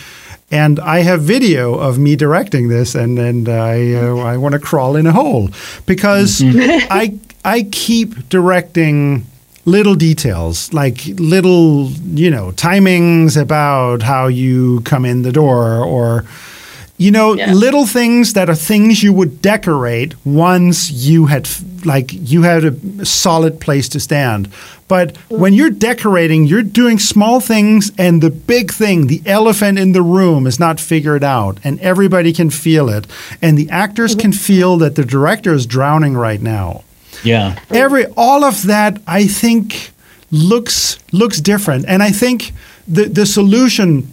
And I have video of me directing this, and and I uh, I want to crawl in a hole because I I keep directing little details like little you know timings about how you come in the door or you know Yeah. little things that are things you would decorate once you had like you had a solid place to stand. But when you're decorating you're doing small things and the big thing the elephant in the room is not figured out and everybody can feel it. And the actors mm-hmm. can feel that the director is drowning right now Yeah. every all of that I think looks looks different. And I think the the solution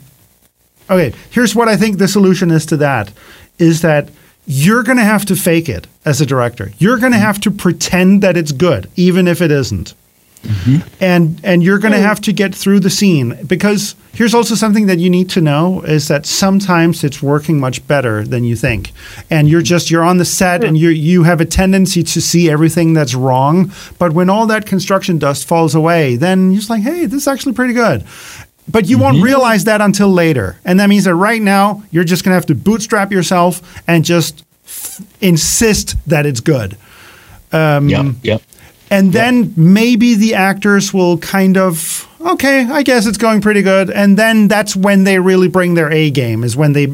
okay here's what I think the solution is to that is that you're going to have to fake it as a director. You're going to mm-hmm. have to pretend that it's good even if it isn't Mm-hmm. and and you're going to mm. have to get through the scene because here's also something that you need to know is that sometimes it's working much better than you think. And you're just you're on the set and you you have a tendency to see everything that's wrong but when all that construction dust falls away then you're just like hey this is actually pretty good. But you won't mm-hmm. realize that until later. And that means that right now you're just going to have to bootstrap yourself and just f- insist that it's good. Um, yep. Yep. And then maybe the actors will kind of okay i guess it's going pretty good. And then that's when they really bring their a game is when they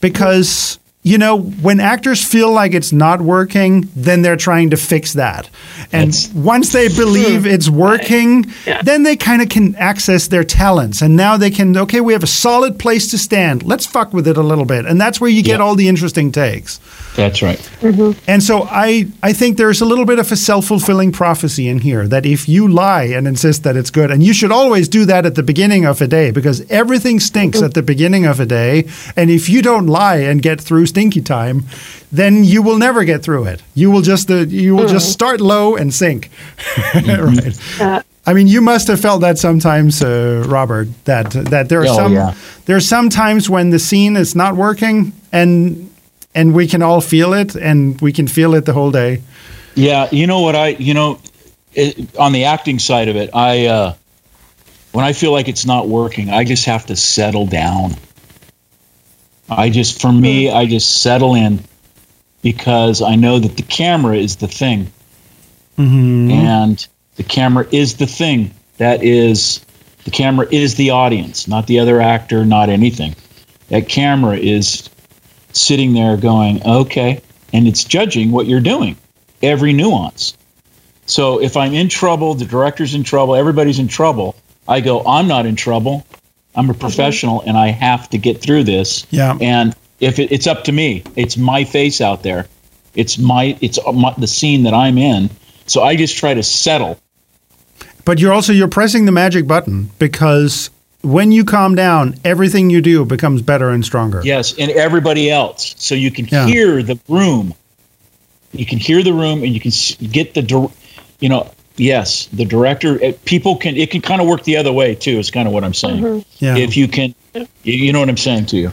because you know when actors feel like it's not working then they're trying to fix that. And That's- once they believe it's working Yeah. then they kind of can access their talents. And now they can okay we have a solid place to stand. Let's fuck with it a little bit. And that's where you get Yeah. all the interesting takes That's right. and so I, I think there's a little bit of a self fulfilling prophecy in here that if you lie and insist that it's good, and you should always do that at the beginning of a day because everything stinks at the beginning of a day. And if you don't lie and get through stinky time, then you will never get through it. You will just uh, you will just start low and sink. right. I mean, you must have felt that sometimes, uh, Robert. That that there are Oh, some yeah. there are some times when the scene is not working, and and we can all feel it, and we can feel it the whole day. Yeah, you know what I, you know, it, on the acting side of it, I, uh, when I feel like it's not working, I just have to settle down. I just, for me, I just settle in because I know that the camera is the thing, and the camera is the thing that is, the camera is the audience, not the other actor, not anything. That camera is sitting there going, okay, and it's judging what you're doing every nuance. So if I'm in trouble, the director's in trouble, everybody's in trouble, I go, I'm not in trouble. I'm a professional and I have to get through this. Yeah. And if it, it's up to me, it's my face out there. It's my it's my, the scene that I'm in. So I just try to settle. But you're also you're pressing the magic button because when you calm down, everything you do becomes better and stronger. Yes, and everybody else. So you can Yeah. hear the room. You can hear the room, and you can get the, you know, yes, the director. uh, People can. It can kind of work the other way too. Is kind of what I'm saying. Yeah. If you can, you, you know what I'm saying to you.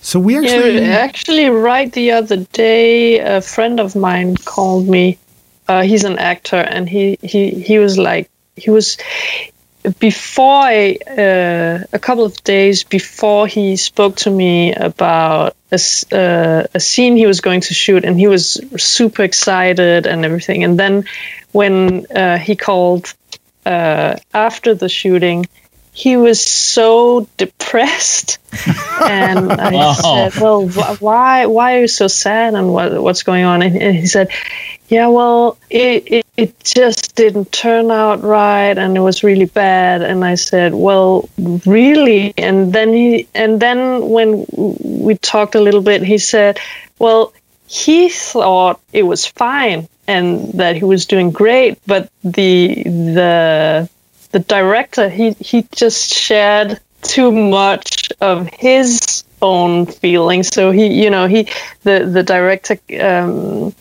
so we actually Yeah, actually, right the other day, a friend of mine called me. Uh, he's an actor, and he, he, he was like, he was before I, uh, a couple of days before he spoke to me about a, uh, a scene he was going to shoot, and he was super excited and everything. And then when uh, he called uh, after the shooting, he was so depressed, and I Oh. said, "Well, wh- why why are you so sad, and what what's going on?" And, and he said, "Yeah, well, it, it it just didn't turn out right, and it was really bad." And I said, "Well, really?" And then he and then when we talked a little bit, he said, "Well." He thought it was fine and that he was doing great, but the the the director he he just shared too much of his own feelings so he you know he the the director um,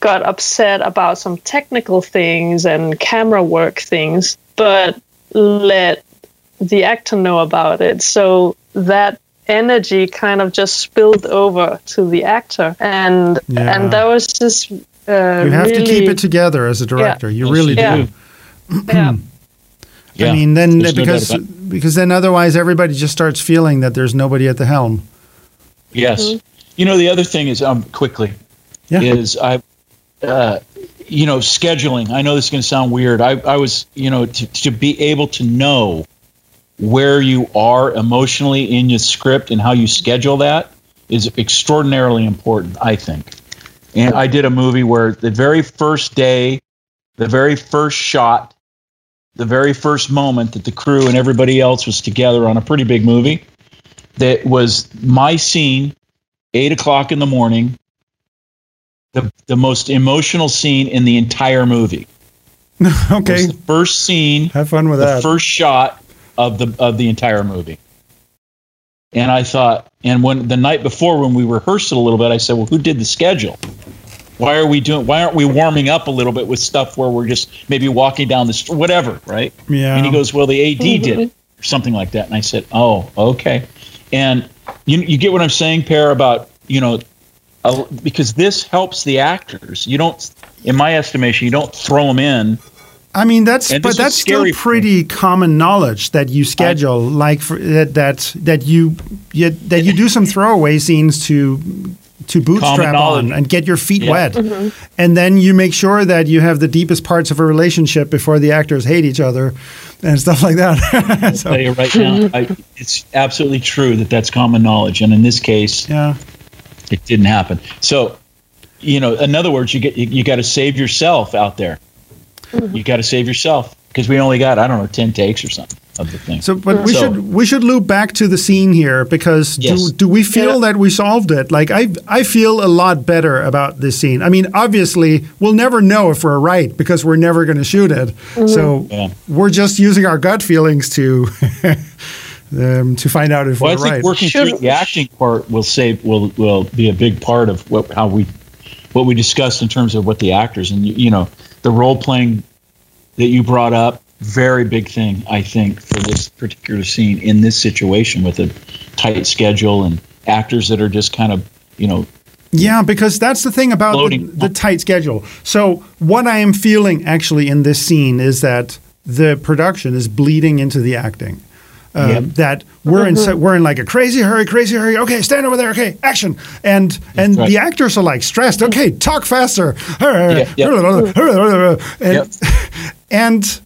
got upset about some technical things and camera work things but let the actor know about it so that energy kind of just spilled over to the actor and Yeah. and that was just uh, You have to keep it together as a director. You really you do. do. yeah. Yeah. I mean, then There's because about it. because then otherwise everybody just starts feeling that there's nobody at the helm. Yes. You know, the other thing is, um, quickly, Yeah. is I, uh, you know, scheduling. I know this is going to sound weird. I, I was, you know, to, to be able to know where you are emotionally in your script and how you schedule that is extraordinarily important, I think. And I did a movie where the very first day, the very first shot, the very first moment that the crew and everybody else was together on a pretty big movie, that was my scene, eight o'clock in the morning, the, the most emotional scene in the entire movie. It okay, was the first scene have fun with the that. first shot of the of the entire movie. And I thought, and when the night before when we rehearsed it a little bit, I said, "Well, who did the schedule? Why are we doing? Why aren't we warming up a little bit with stuff where we're just maybe walking down the street, whatever, right?" yeah. And he goes, "Well, the AD did it, or something like that." And I said, "Oh, okay." And you you get what I'm saying, Per, about you know, uh, because this helps the actors. You don't, in my estimation, you don't throw them in I mean, that's And but that's still pretty common knowledge that you schedule, like for, that that that you, you that you do some throwaway scenes to to bootstrap on and get your feet Yeah. wet, mm-hmm. and then you make sure that you have the deepest parts of a relationship before the actors hate each other and stuff like that. so, tell you right now, I, it's absolutely true that that's common knowledge, and in this case, yeah, it didn't happen. So, you know, in other words, you get you, you got to save yourself out there. Mm-hmm. You got to save yourself because we only got I don't know ten takes or something of the thing. So, but we So- should we should loop back to the scene here because Yes. do, do we feel that we solved it? Like I I feel a lot better about this scene. I mean, obviously, we'll never know if we're right because we're never going to shoot it. So Yeah. we're just using our gut feelings to um, to find out if well, I we're think right. working Should- through the acting part will save will will be a big part of what how we what we discussed in terms of what the actors and you, you know the role playing that you brought up very big thing I think for this particular scene in this situation with a tight schedule and actors that are just kind of you know Yeah, because that's the thing about the, the tight schedule. So what I am feeling actually in this scene is that the production is bleeding into the acting. Uh, Yep. That we're in we're in like a crazy hurry, crazy hurry. Okay, stand over there. Okay, action. And and right. the actors are like stressed. Okay, talk faster. yep. And Yep. and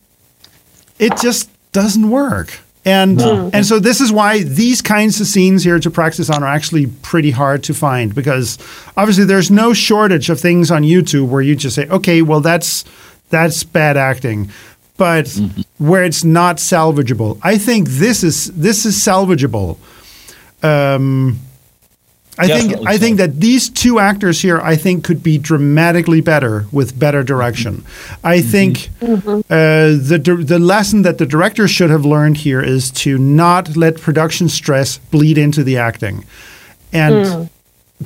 it just doesn't work. And and so this is why these kinds of scenes here to practice on are actually pretty hard to find because obviously there's no shortage of things on YouTube where you just say, okay, well that's that's bad acting. But where it's not salvageable. I think this is this is salvageable. Um, I think Definitely I think that these two actors here, I think, could be dramatically better with better direction. I mm-hmm. think mm-hmm. uh, the the lesson that the director should have learned here is to not let production stress bleed into the acting, and mm.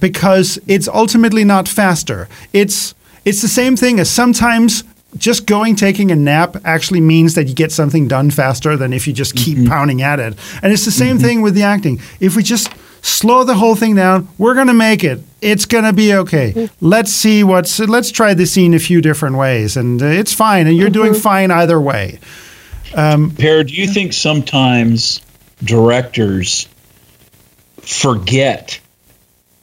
because it's ultimately not faster. It's it's the same thing as sometimes just going taking a nap actually means that you get something done faster than if you just keep mm-hmm. pounding at it. And it's the same thing with the acting. If we just slow the whole thing down, we're going to make it. It's going to be okay. Mm-hmm. Let's see what's let's try the scene a few different ways and uh, it's fine and you're doing mm-hmm. fine either way. Um, Per, do you think sometimes directors forget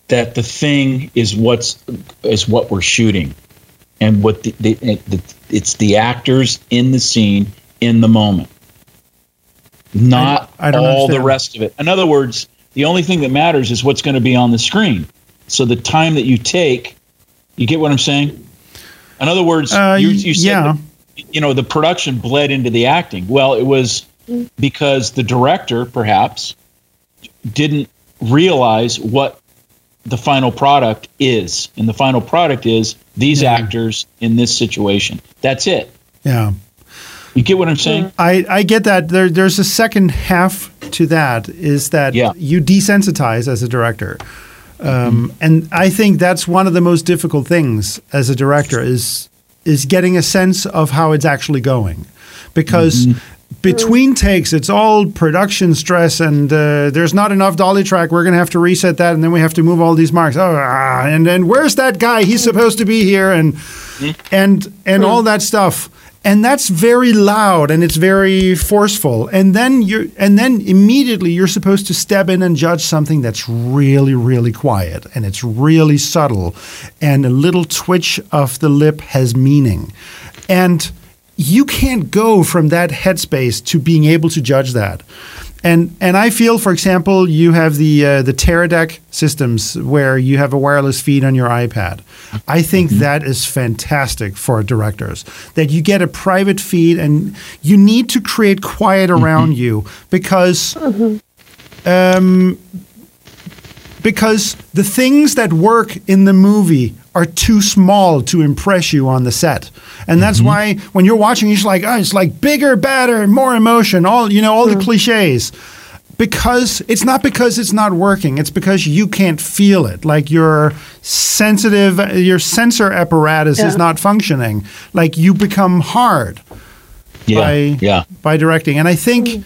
that the thing is what's is what we're shooting, and what the, the, the it's the actors in the scene in the moment, not I- I don't all the rest of it. In other words, the only thing that matters is what's going to be on the screen. So the time that you take, you get what I'm saying. In other words, Uh, you, you said yeah. that, you know the production bled into the acting. Well, it was because the director perhaps didn't realize what the final product is, and the final product is these actors in this situation. That's it. Yeah. You get what I'm saying? I, I get that. There, there's a second half to that is that Yeah. you desensitize as a director. Um, And I think that's one of the most difficult things as a director is is getting a sense of how it's actually going, because between takes it's all production stress and uh, there's not enough dolly track. We're gonna have to reset that and then we have to move all these marks. Oh, ah, and then where's that guy? He's supposed to be here and and and all that stuff and that's very loud and it's very forceful. And then you're and then immediately you're supposed to step in and judge something that's really really quiet and it's really subtle. And a little twitch of the lip has meaning. And you can't go from that headspace to being able to judge that and and I feel, for example, you have the uh, the Teradek systems where you have a wireless feed on your iPad. I think that is fantastic for directors. That you get a private feed and you need to create quiet around you because um, because the things that work in the movie are too small to impress you on the set. And that's mm-hmm. why when you're watching, you're just like, oh, it's like bigger, better, more emotion, all, you know, all the mm. cliches. Because it's not because it's not working, it's because you can't feel it. Like your sensitive, your sensor apparatus is not functioning. Like you become hard Yeah. by yeah. by directing. And I think mm.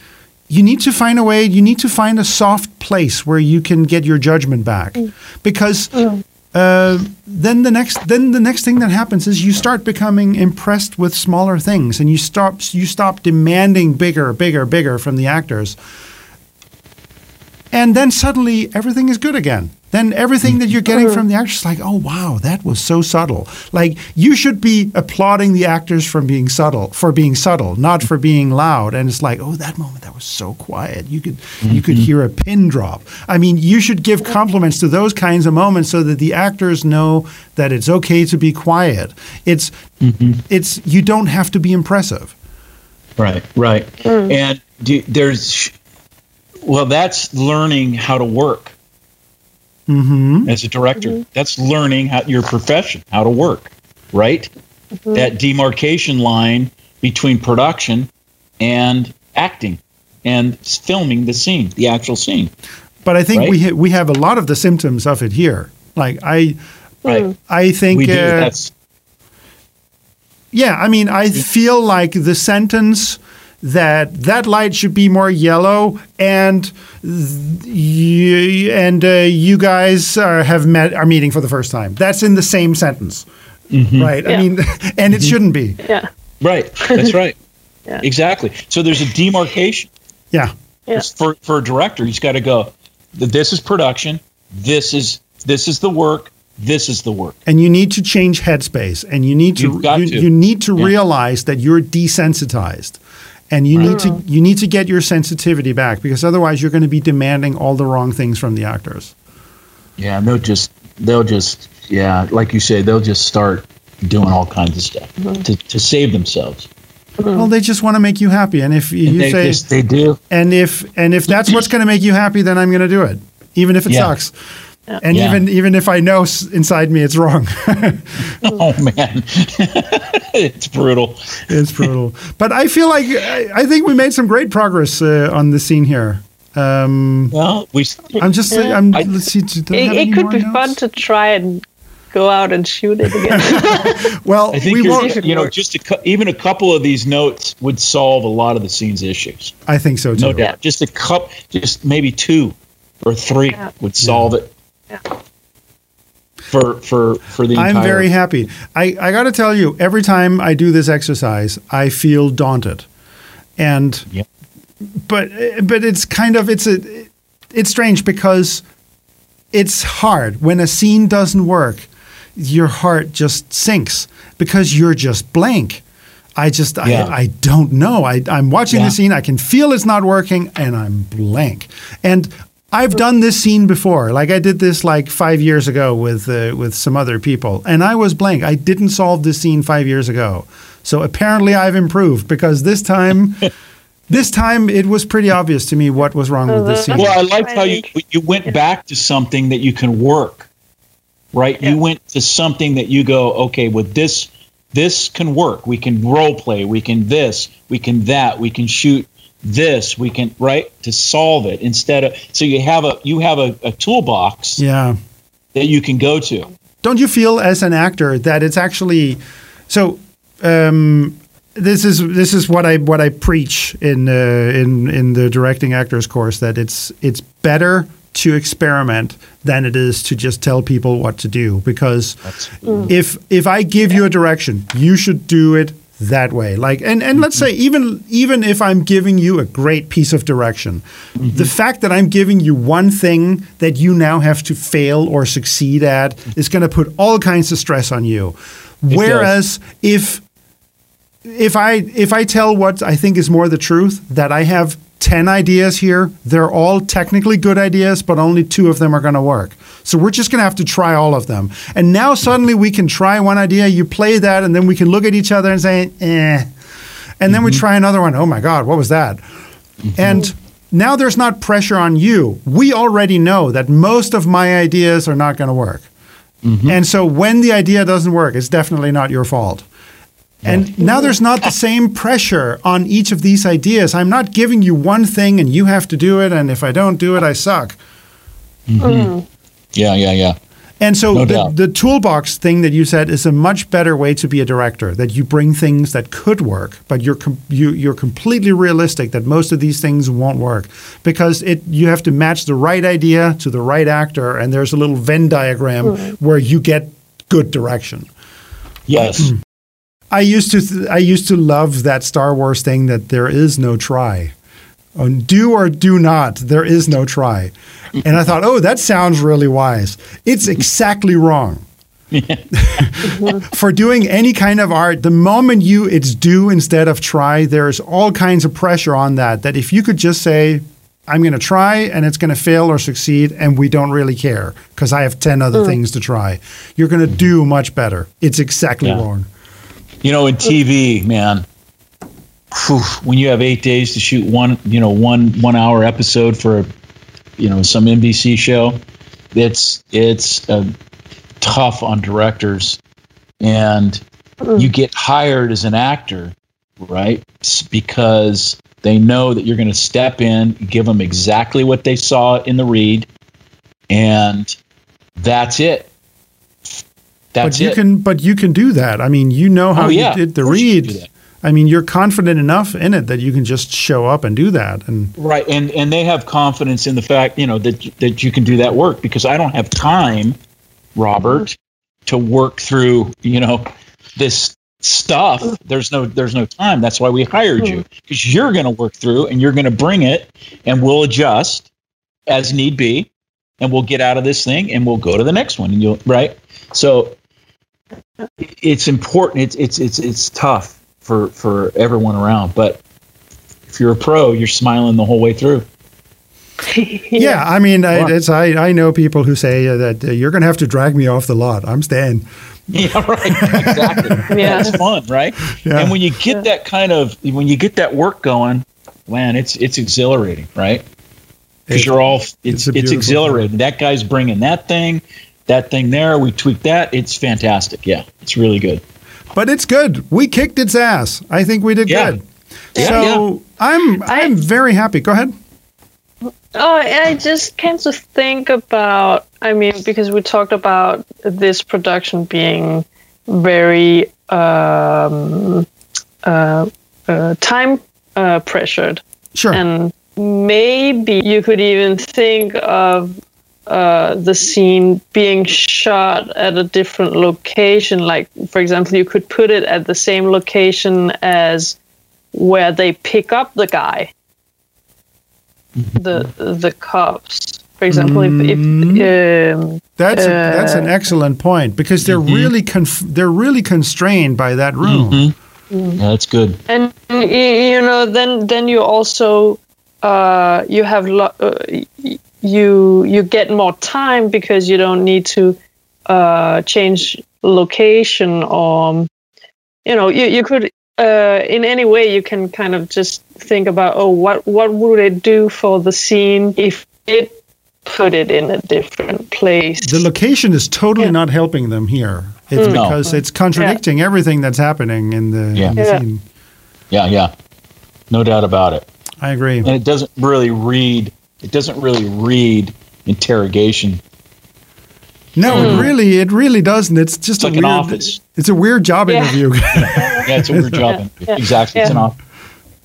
You need to find a way. You need to find a soft place where you can get your judgment back, because uh, then the next then the next thing that happens is you start becoming impressed with smaller things, and you stop you stop demanding bigger, bigger, bigger from the actors. And then suddenly everything is good again. Then everything that you're getting mm-hmm. from the actors is like, oh wow, that was so subtle. Like you should be applauding the actors from being subtle for being subtle, not for being loud. And it's like, oh, that moment that was so quiet. You could you could mm-hmm. hear a pin drop. I mean, you should give compliments to those kinds of moments so that the actors know that it's okay to be quiet. It's mm-hmm. it's you don't have to be impressive. Right, right. Mm. And do, there's, well, that's learning how to work Mm-hmm. as a director. Mm-hmm. That's learning how your profession, how to work, right? Mm-hmm. That demarcation line between production and acting and filming the scene, the actual scene. But I think Right? we ha- we have a lot of the symptoms of it here. Like I Right. Mm. I think We do. uh, That's Yeah, I mean, I mm. feel like the sentence that that light should be more yellow and you, and uh, you guys are, have met are meeting for the first time. That's in the same sentence, right? I mean, and it shouldn't be. Yeah. right. That's right. Yeah. Exactly. So there's a demarcation. Yeah, Yeah. for for a director, he's got to go. This is production. This is this is the work. This is the work. and you need to change headspace, and you need to You've got you, to. you need to Yeah. realize that you're desensitized. And you need to mm. you need to get your sensitivity back because otherwise you're going to be demanding all the wrong things from the actors. Yeah, they'll just they'll just yeah, like you say, they'll just start doing all kinds of stuff mm-hmm. to, to save themselves. Mm-hmm. Well, they just want to make you happy, and if you And they say just they do. and if and if that's what's going to make you happy, then I'm going to do it, even if it Yeah. sucks. And Yeah. even even if I know inside me it's wrong, Oh man, it's brutal. it's brutal. But I feel like I, I think we made some great progress uh, on the scene here. Um, Well, we I'm just Yeah. I'm, I- let's see. do I It, it could be notes? fun to try and go out and shoot it again. Well, I think we you're, won't. you know just a, cou- even a couple of these notes would solve a lot of the scene's issues. I think so too. No doubt. Just a cup, just maybe two or three Yeah. would solve it. Yeah. For for for the I'm entire. very happy. I, I got to tell you, every time I do this exercise, I feel daunted. and Yep. but but it's kind of it's a it's strange because it's hard when a scene doesn't work your heart just sinks because you're just blank i just Yeah. I, I don't know I, i'm watching Yeah. the scene i can feel it's not working and i'm blank and i've done this scene before like i did this like five years ago with uh, with some other people and i was blank i didn't solve this scene five years ago so apparently i've improved because this time this time it was pretty obvious to me what was wrong with this scene Well, I liked how you you went back to something that you can work, right? You went to something that you go, okay, with this, this can work. We can role play. We can this. We can that. We can shoot this. We can right to solve it instead of. So you have a you have a, a toolbox yeah that you can go to. don't you feel as an actor that it's actually so um, this is this is what I what I preach in uh, in in the directing actors course that it's it's better to experiment than it is to just tell people what to do because if if I give you a direction you should do it that way. Like and and let's say even even if I'm giving you a great piece of direction the mm-hmm. fact that I'm giving you one thing that you now have to fail or succeed at is going to put all kinds of stress on you. Whereas if if I if I tell what I think is more the truth, that I have ten ideas here, they're all technically good ideas, but only two of them are going to work. So we're just going to have to try all of them. And now suddenly we can try one idea, you play that, and then we can look at each other and say, eh. And then we mm-hmm. try another one. Oh my God, what was that? Mm-hmm. And now there's not pressure on you. We already know that most of my ideas are not going to work. Mm-hmm. And so when the idea doesn't work, it's definitely not your fault. And now there's not the same pressure on each of these ideas. I'm not giving you one thing and you have to do it, and if I don't do it, I suck. Mm-hmm. Mm-hmm. Yeah, yeah, yeah. And so No the, the toolbox thing that you said is a much better way to be a director. That you bring things that could work, but you're com- you, you're completely realistic that most of these things won't work because it you have to match the right idea to the right actor, and there's a little Venn diagram where you get good direction. Yes. Mm. I used to th- I used to love that Star Wars thing that there is no try. On do or do not, there is no try. And I thought, oh, that sounds really wise. It's exactly wrong. For doing any kind of art, the moment you it's do instead of try, there's all kinds of pressure on that. That if you could just say, I'm going to try and it's going to fail or succeed, and we don't really care because I have 10 other mm. things to try, you're going to do much better. It's exactly Yeah. wrong. You know, in TV, man, phew, when you have eight days to shoot one, you know, one one hour episode for, you know, some NBC show, it's it's uh, tough on directors, and you get hired as an actor, right? Because they know that you're going to step in, give them exactly what they saw in the read, and that's it. That's but you it. can but you can do that. I mean, you know how Oh, yeah. you did the Of course you can read. I mean, you're confident enough in it that you can just show up and do that. And Right, and and they have confidence in the fact you know that that you can do that work because I don't have time, Robert, to work through you know this stuff. There's no there's no time. That's why we hired you because you're going to work through and you're going to bring it, and we'll adjust as need be, and we'll get out of this thing and we'll go to the next one. And you'll right. So it's important. It's it's it's it's tough for for everyone around, but if you're a pro, you're smiling the whole way through. yeah, I mean, I, it's I, I know people who say uh, that uh, you're going to have to drag me off the lot. I'm staying. Yeah, right. Exactly. Yeah. That's fun, right? Yeah. And when you get that kind of when you get that work going, man, it's it's exhilarating, right? Because you're all it's it's it's, a beautiful exhilarating. That guy's bringing that thing, that thing there. We tweak that. It's fantastic. Yeah, it's really good. But it's good. We kicked its ass. I think we did Yeah. good. Yeah, so I'm I'm very happy. Go ahead. Oh, I just came to think about. I mean, because we talked about this production being very um, uh, uh, time uh, pressured, Sure. and maybe you could even think of uh, the scene being shot at a different location. Like, for example, you could put it at the same location as where they pick up the guy, the the cops. For example, if, if um, That's a, that's an Uh, excellent point because they're really conf- they're really constrained by that room. Yeah, that's good. and you know then then you also uh, you have lo- uh, you you get more time because you don't need to uh, change location or you know you, you could uh, in any way you can kind of just think about oh what what would it do for the scene if it put it in a different place The location is totally Yeah. not helping them here. It's No. because it's contradicting everything that's happening in the, Yeah. in the Yeah. scene. Yeah, yeah. No doubt about it. I agree. And it doesn't really read. It doesn't really read interrogation. No, it hmm. really, it really doesn't. It's just It's a like an office. It's a weird job Yeah. interview. Yeah, it's a weird job. Yeah. Exactly. It's an Yeah. off.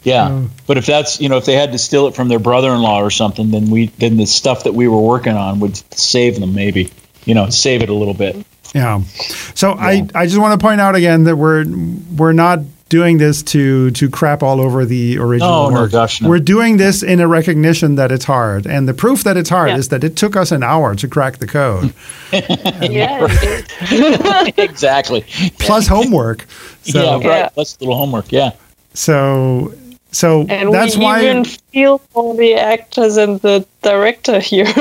Yeah, but if that's you know if they had to steal it from their brother-in-law or something, then we then the stuff that we were working on would save them maybe. You know, save it a little bit. yeah. So I, I just want to point out again that we're we're not doing this to to crap all over the original oh, No, no, gosh, no. We're doing this in a recognition that it's hard, and the proof that it's hard Yeah. is that it took us an hour to crack the code yeah exactly. plus homework. So yeah, right. Yeah. That's a little homework. Yeah. so so and that's we why. even feel for the actors and the director here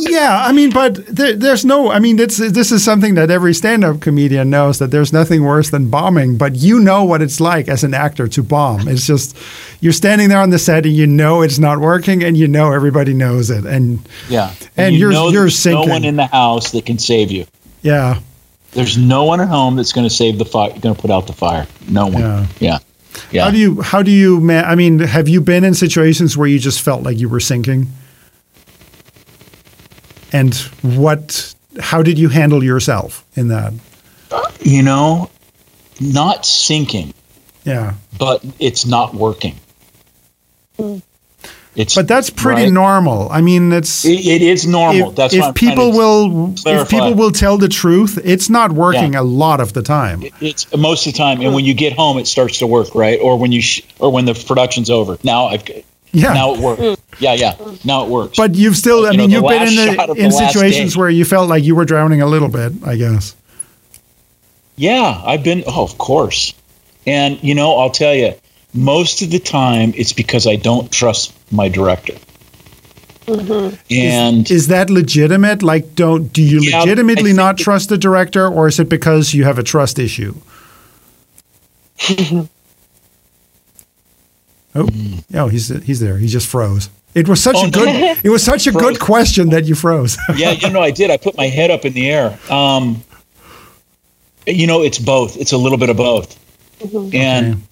yeah, I mean, but there, there's no. I mean, this this is something that every stand-up comedian knows that there's nothing worse than bombing. But you know what it's like as an actor to bomb. It's just you're standing there on the set and you know it's not working, and you know everybody knows it, and Yeah. And you you're- know you're there's no one in the house that can save you. yeah, There's no one at home that's going to save the fire. Going to put out the fire. No one. Yeah. Yeah. Yeah. How do you how do you man? I mean, have you been in situations where you just felt like you were sinking? And what? How did you handle yourself in that? Uh, you know, not sinking, Yeah, but it's not working. Mm. It's but that's pretty right? normal. I mean, it's It, it is normal. if, that's if people will if people will tell the truth, it's not working Yeah. a lot of the time. It's most of the time, and when you get home, it starts to work, right? Or when you sh- or when the production's over. Now I've Yeah. now it works. Yeah, yeah. Now it works. But you've still, I You know, mean, the you've been in, the, of the situations where you felt like you were drowning a little bit, I guess. Yeah, I've been. Oh, of course. And you know, I'll tell you, most of the time, it's because I don't trust my director. And Is that legitimate? Like, don't do you Yeah, legitimately not it- trust the director, or is it because you have a trust issue? oh, oh, he's he's there. He just froze. It was such Oh, a good. It was such a good question that you froze. yeah, you know, I did. I put my head up in the air. Um, you know, it's both. It's a little bit of both. And Okay.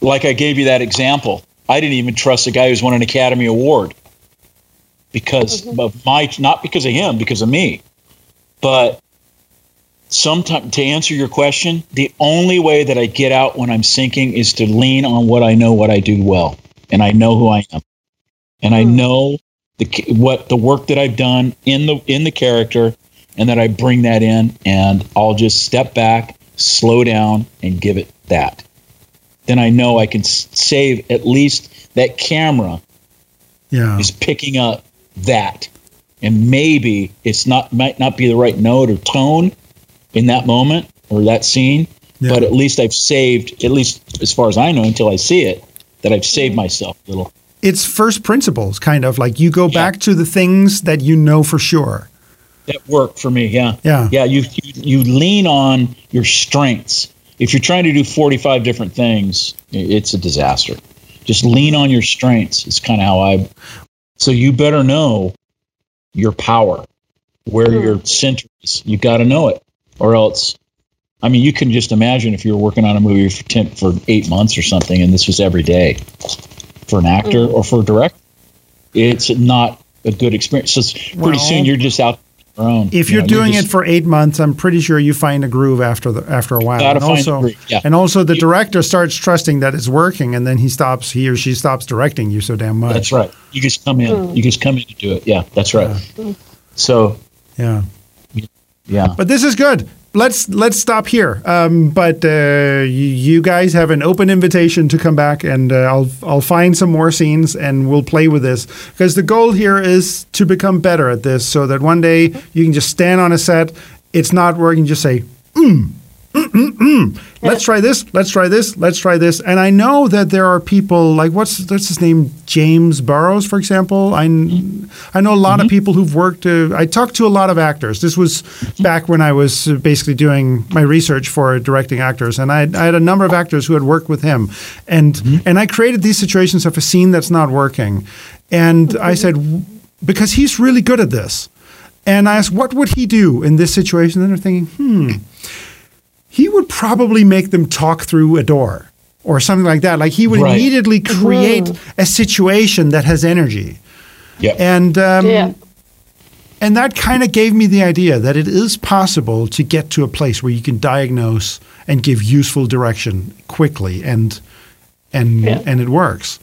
Like I gave you that example, I didn't even trust the guy who's won an Academy Award because mm-hmm. of my, not because of him, because of me. But sometimes, to answer your question, the only way that I get out when I'm sinking is to lean on what I know, what I do well, and I know who I am, and I hmm. know the what the work that I've done in the in the character, and that I bring that in, and I'll just step back, slow down, and give it that. Then I know I can save at least that camera yeah, is picking up that, and maybe it's not might not be the right note or tone in that moment or that scene, Yeah. but at least I've saved at least as far as I know until I see it that I've saved myself a little. it's first principles, kind of like you go Yeah. back to the things that you know for sure. That worked for me. Yeah. Yeah. Yeah. You, you you lean on your strengths. If you're trying to do 45 different things, it's a disaster. Just lean on your strengths. It's kind of how I. So you better know your power, where your hmm. center is. You got to know it, or else. I mean, you can just imagine if you were working on a movie for 10, for eight months or something, and this was every day for an actor hmm. or for a director. It's not a good experience. So pretty Well- soon you're just out on your own. If You you're know, doing just- it for eight months, I'm pretty sure you find a groove after the after a while. And also, the yeah. and also the director starts trusting that it's working, and then he stops. He or she stops directing you so damn much. That's right. You just come in. You just come in to do it. Yeah, that's right. So Yeah. yeah, But this is good. Let's let's stop here. Um, but uh, you, guys have an open invitation to come back, and uh, I'll I'll find some more scenes, and we'll play with this because the goal here is to become better at this, so that one day you can just stand on a set. It's not working. Just say, mm, let's try this, let's try this, let's try this. And I know that there are people like what's what's his name, James Burrows, for example. I, I know a lot of people who've worked. Uh, I talked to a lot of actors. This was back when I was uh, basically doing my research for directing actors, and I, I had a number of actors who had worked with him, and and I created these situations of a scene that's not working, and I said because he's really good at this. And I asked, what would he do in this situation? And they're thinking, hmm, he would probably make them talk through a door or something like that. Like he would Right. immediately create a situation that has energy. Yep. And um, Yeah. and that kind of gave me the idea that it is possible to get to a place where you can diagnose and give useful direction quickly and and Yeah. and it works.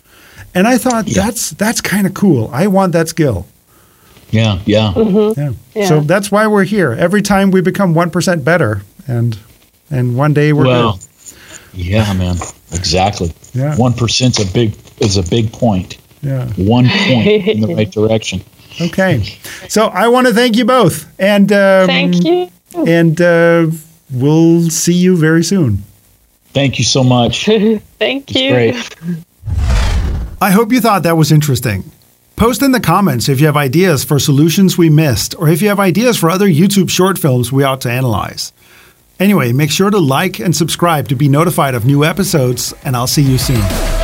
And I thought Yeah. that's that's kind of cool. I want that skill. yeah, yeah. Yeah. Yeah. So that's why we're here. Every time we become one percent better, and and one day we're Well, good. yeah, man. Exactly. Yeah. One percent's a big is a big point. Yeah. One point in the right direction. Okay. So I want to thank you both, and um, Thank you. and uh, we'll see you very soon. Thank you so much. Thank It's you. great. I hope you thought that was interesting. Post in the comments if you have ideas for solutions we missed, or if you have ideas for other YouTube short films we ought to analyze. Anyway, make sure to like and subscribe to be notified of new episodes, and I'll see you soon.